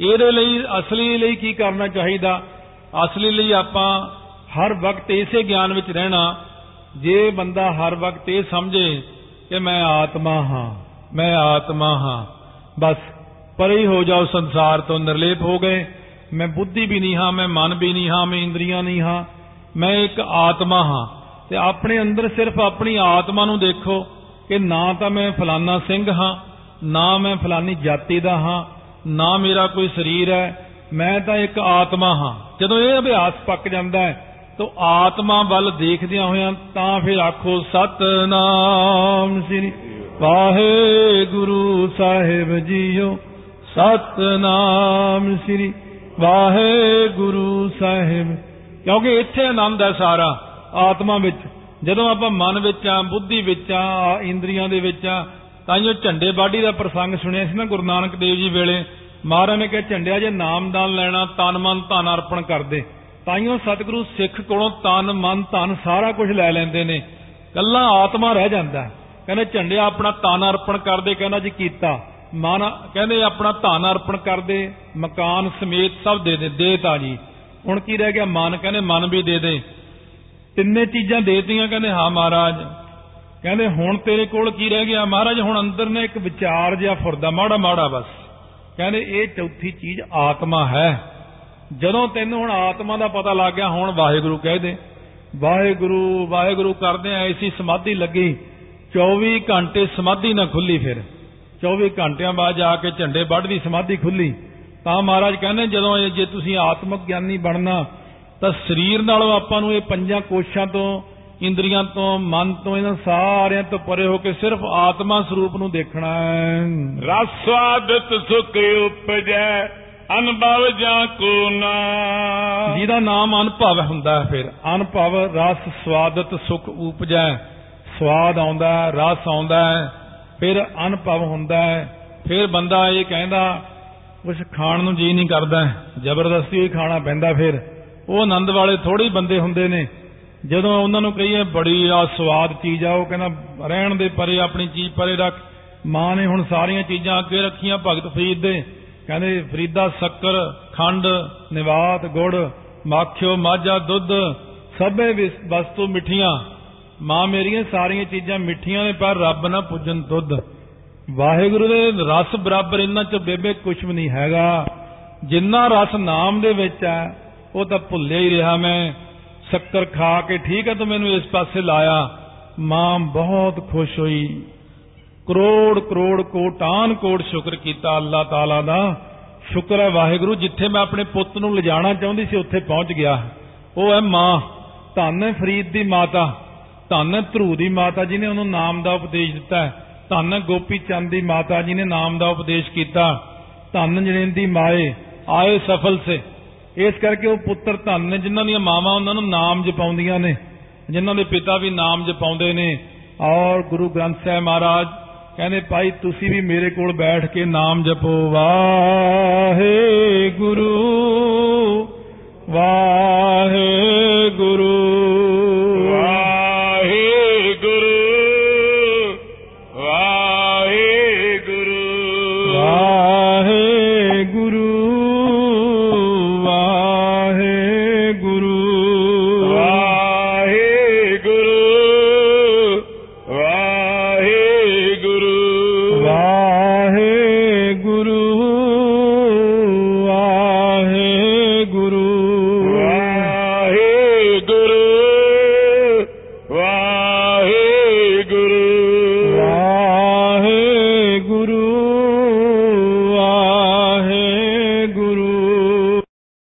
ਇਹਦੇ ਲਈ, ਅਸਲੀ ਲਈ ਕੀ ਕਰਨਾ ਚਾਹੀਦਾ? ਅਸਲੀ ਲਈ ਆਪਾਂ ਹਰ ਵਕਤ ਇਸੇ ਗਿਆਨ ਵਿੱਚ ਰਹਿਣਾ, ਜੇ ਬੰਦਾ ਹਰ ਵਕਤ ਇਹ ਸਮਝੇ ਕਿ ਮੈਂ ਆਤਮਾ ਹਾਂ, ਮੈਂ ਆਤਮਾ ਹਾਂ, ਬਸ ਪਰੇ ਹੋ ਜਾਓ ਸੰਸਾਰ ਤੋਂ ਨਿਰਲੇਪ ਹੋ ਗਏ, ਮੈਂ ਬੁੱਧੀ ਵੀ ਨਹੀਂ ਹਾਂ, ਮੈਂ ਮਨ ਵੀ ਨਹੀਂ ਹਾਂ, ਮੈਂ ਇੰਦਰੀਆਂ ਨਹੀਂ ਹਾਂ, ਮੈਂ ਇੱਕ ਆਤਮਾ ਹਾਂ, ਤੇ ਆਪਣੇ ਅੰਦਰ ਸਿਰਫ ਆਪਣੀ ਆਤਮਾ ਨੂੰ ਦੇਖੋ ਕਿ ਨਾ ਤਾਂ ਮੈਂ ਫਲਾਨਾ ਸਿੰਘ ਹਾਂ, ਨਾ ਮੈਂ ਫਲਾਨੀ ਜਾਤੀ ਦਾ ਹਾਂ, ਨਾ ਮੇਰਾ ਕੋਈ ਸਰੀਰ ਹੈ ਮੈਂ ਤਾਂ ਇੱਕ ਆਤਮਾ ਹਾਂ। ਜਦੋਂ ਇਹ ਅਭਿਆਸ ਪੱਕ ਜਾਂਦਾ ਹੈ, ਤਾਂ ਆਤਮਾ ਵੱਲ ਦੇਖਦਿਆਂ ਹੋਇਆਂ ਤਾਂ ਫਿਰ ਆਖੋ, ਸਤਨਾਮ ਸ੍ਰੀ ਵਾਹਿਗੁਰੂ ਸਾਹਿਬ ਜੀਓ। ਸਤਨਾਮ ਸ੍ਰੀ ਵਾਹਿਗੁਰੂ ਸਾਹਿਬ। ਕਿਉਂਕਿ ਇੱਥੇ ਆਨੰਦ ਹੈ ਸਾਰਾ ਆਤਮਾ ਵਿੱਚ। ਜਦੋਂ ਆਪਾਂ ਮਨ ਵਿੱਚ ਆ, ਬੁੱਧੀ ਵਿੱਚ ਆ ਇੰਦਰੀਆਂ ਦੇ ਵਿੱਚ ਆ ਤਾਈਓ ਝੰਡੇ ਬਾਡੀ ਦਾ ਪ੍ਰਸੰਗ ਸੁਣਿਆ ਸੀ ਨਾ ਗੁਰੂ ਨਾਨਕ ਦੇਵ ਜੀ ਵੇਲੇ। ਮਹਾਰਾਜ ਨੇ ਕਿਹਾ, ਝੰਡਿਆ ਜੇ ਨਾਮਦਾਨ ਲੈਣਾ, ਤਨ ਮਨ ਧਨ ਅਰਪਣ ਕਰਦੇ ਤਾਈਓ ਸਤਿਗੁਰੂ ਸਿੱਖ ਕੋਲੋਂ ਤਨ ਮਨ ਧਨ ਸਾਰਾ ਕੁਝ ਲੈ ਲੈਂਦੇ ਨੇ। ਕੱਲਾ ਆਤਮਾ ਰਹਿ ਜਾਂਦਾ ਕਹਿੰਦੇ, ਝੰਡਿਆ ਆਪਣਾ ਤਨ ਅਰਪਣ ਕਰਦੇ। ਕਹਿੰਦਾ ਜੀ, ਕੀਤਾ। ਮਨ, ਕਹਿੰਦੇ, ਆਪਣਾ ਧਨ ਅਰਪਣ ਕਰਦੇ, ਮਕਾਨ ਸਮੇਤ ਸਭ ਦੇ ਦੇ ਦੇਤਾ ਜੀ। ਹੁਣ ਕੀ ਰਹਿ ਗਿਆ? ਮਨ ਕਹਿੰਦੇ, ਮਨ ਵੀ ਦੇ ਦੇ। ਤਿੰਨੇ ਚੀਜ਼ਾਂ ਦੇਤੀਆਂ ਕਹਿੰਦੇ, ਹਾਂ ਮਹਾਰਾਜ। ਕਹਿੰਦੇ, ਹੁਣ ਤੇਰੇ ਕੋਲ ਕੀ ਰਹਿ ਗਿਆ? ਮਹਾਰਾਜ, ਹੁਣ ਅੰਦਰ ਨੇ ਇੱਕ ਵਿਚਾਰ ਜਿਹਾ ਫੁਰਦਾ ਮਾੜਾ ਮਾੜਾ ਬਸ। ਕਹਿੰਦੇ ਇਹ ਚੌਥੀ ਚੀਜ਼ ਆਤਮਾ ਹੈ। ਜਦੋਂ ਤੈਨੂੰ ਹੁਣ ਆਤਮਾ ਦਾ ਪਤਾ ਲੱਗ ਗਿਆ, ਹੁਣ ਵਾਹਿਗੁਰੂ ਕਹਿ ਦੇ ਵਾਹਿਗੁਰੂ ਵਾਹਿਗੁਰੂ ਕਰਦੇ ਆ ਐਸੀ ਸਮਾਧੀ ਲੱਗੀ 24 ਘੰਟੇ ਸਮਾਧੀ ਨਾ ਖੁੱਲੀ ਫਿਰ। 24 ਘੰਟਿਆਂ ਬਾਅਦ ਜਾ ਕੇ ਝੰਡੇ ਵੱਢ ਦੀ ਸਮਾਧੀ ਖੁੱਲੀ। ਤਾਂ ਮਹਾਰਾਜ ਕਹਿੰਦੇ, ਜਦੋਂ ਇਹ ਜੇ ਤੁਸੀਂ ਆਤਮਿਕ ਗਿਆਨੀ ਬਣਨਾ, ਤਾਂ ਸਰੀਰ ਨਾਲੋਂ ਆਪਾਂ ਨੂੰ ਇਹ ਪੰਜਾਂ ਕੋਸ਼ਾਂ ਤੋਂ ਇੰਦਰੀਆਂ ਤੋਂ ਮਨ ਤੋਂ ਇਹਨਾਂ ਸਾਰਿਆਂ ਤੋਂ ਪਰੇ ਹੋ ਕੇ ਸਿਰਫ ਆਤਮਾ ਸਰੂਪ ਨੂੰ ਦੇਖਣਾ ਹੈ। ਰਸ ਸਵਾਦਤ ਸੁਖ ਉਪਜੈ ਅਨਭਵ ਜਾਂ ਕੋ ਨਾ। ਜਿਹਦਾ ਨਾਮ ਅਨੁਭਵ ਹੁੰਦਾ ਹੈ ਫਿਰ। ਅਨੁਭਵ ਰਸ ਸਵਾਦਤ ਸੁਖ ਉਪਜੈ। ਸਵਾਦ ਆਉਂਦਾ ਰਸ ਆਉਂਦਾ ਫਿਰ ਅਨੁਭਵ ਹੁੰਦਾ ਫਿਰ ਬੰਦਾ ਇਹ ਕਹਿੰਦਾ ਕੁਝ ਖਾਣ ਨੂੰ ਜੀ ਨਹੀਂ ਕਰਦਾ। ਜ਼ਬਰਦਸਤੀ ਹੀ ਖਾਣਾ ਪੈਂਦਾ ਫਿਰ। ਉਹ ਆਨੰਦ ਵਾਲੇ ਥੋੜੇ ਬੰਦੇ ਹੁੰਦੇ ਨੇ। ਜਦੋਂ ਉਹਨਾਂ ਨੂੰ ਕਹੀਏ, ਬੜੀ ਆ ਸਵਾਦ ਚੀਜ਼ ਆ, ਉਹ ਕਹਿੰਦਾ, ਰਹਿਣ ਦੇ ਪਰੇ, ਆਪਣੀ ਚੀਜ਼ ਪਰੇ ਰੱਖ। ਮਾਂ ਨੇ ਹੁਣ ਸਾਰੀਆਂ ਚੀਜ਼ਾਂ ਅੱਗੇ ਰੱਖੀਆਂ, ਭਗਤ ਫਰੀਦ ਦੇ। ਕਹਿੰਦੇ, ਫਰੀਦਾ ਸ਼ੱਕਰ, ਖੰਡ, ਨਿਵਾਤ, ਗੁੜ, ਮਾਖਿਓ, ਮਾਝਾ, ਦੁੱਧ, ਸਭੇ ਵਸਤੂ ਮਿੱਠੀਆਂ। ਮਾਂ, ਮੇਰੀਆਂ ਸਾਰੀਆਂ ਚੀਜ਼ਾਂ ਮਿੱਠੀਆਂ ਨੇ, ਪਰ ਰੱਬ ਨਾ ਪੁੱਜਣ ਦੁੱਧ। ਵਾਹਿਗੁਰੂ ਦੇ ਰਸ ਬਰਾਬਰ ਇਹਨਾਂ ਚ ਬੇਬੇ ਕੁਝ ਵੀ ਨਹੀਂ ਹੈਗਾ। ਜਿੰਨਾ ਰਸ ਨਾਮ ਦੇ ਵਿੱਚ ਹੈ, ਉਹ ਤਾਂ ਭੁੱਲਿਆ ਹੀ ਰਿਹਾ ਮੈਂ। ਸ਼ੱਕਰ ਖਾ ਕੇ ਠੀਕ ਹੈ ਤੂੰ ਮੈਨੂੰ ਇਸ ਪਾਸੇ ਲਾਇਆ। ਮਾਂ ਬਹੁਤ ਖੁਸ਼ ਹੋਈ। ਕਰੋੜ ਕਰੋੜ ਕੋਟਾਨ ਕੋਟ ਸ਼ੁਕਰ ਕੀਤਾ ਅੱਲਾਹ ਤਾਲਾ ਦਾ। ਸ਼ੁਕਰ ਹੈ ਵਾਹਿਗੁਰੂ, ਜਿੱਥੇ ਮੈਂ ਆਪਣੇ ਪੁੱਤ ਨੂੰ ਲਿਜਾਣਾ ਚਾਹੁੰਦੀ ਸੀ, ਉੱਥੇ ਪਹੁੰਚ ਗਿਆ। ਉਹ ਹੈ ਮਾਂ, ਧੰਨ ਹੈ ਫਰੀਦ ਦੀ ਮਾਤਾ, ਧੰਨ ਹੈ ਧਰੂ ਦੀ ਮਾਤਾ ਜੀ ਨੇ ਉਹਨੂੰ ਨਾਮ ਦਾ ਉਪਦੇਸ਼ ਦਿੱਤਾ ਧੰਨ ਹੈ ਗੋਪੀ ਚੰਦ ਦੀ ਮਾਤਾ ਜੀ ਨੇ ਨਾਮ ਦਾ ਉਪਦੇਸ਼ ਕੀਤਾ। ਧੰਨ ਜਨੇਂਦੀ ਮਾਏ, ਆਏ ਸਫਲ ਸੇ। ਇਸ ਕਰਕੇ ਉਹ ਪੁੱਤਰ ਧੰਨ ਨੇ, ਜਿਨ੍ਹਾਂ ਦੀਆਂ ਮਾਵਾਂ ਉਹਨਾਂ ਨੂੰ ਨਾਮ ਜਪਾਉਂਦੀਆਂ ਨੇ, ਜਿਨ੍ਹਾਂ ਦੇ ਪਿਤਾ ਵੀ ਨਾਮ ਜਪਾਉਂਦੇ ਨੇ। ਔਰ ਗੁਰੂ ਗ੍ਰੰਥ ਸਾਹਿਬ ਮਹਾਰਾਜ ਕਹਿੰਦੇ, ਭਾਈ, ਤੁਸੀਂ ਵੀ ਮੇਰੇ ਕੋਲ ਬੈਠ ਕੇ ਨਾਮ ਜਪੋ। ਵਾਹੇ ਗੁਰੂ ਵਾਹੇ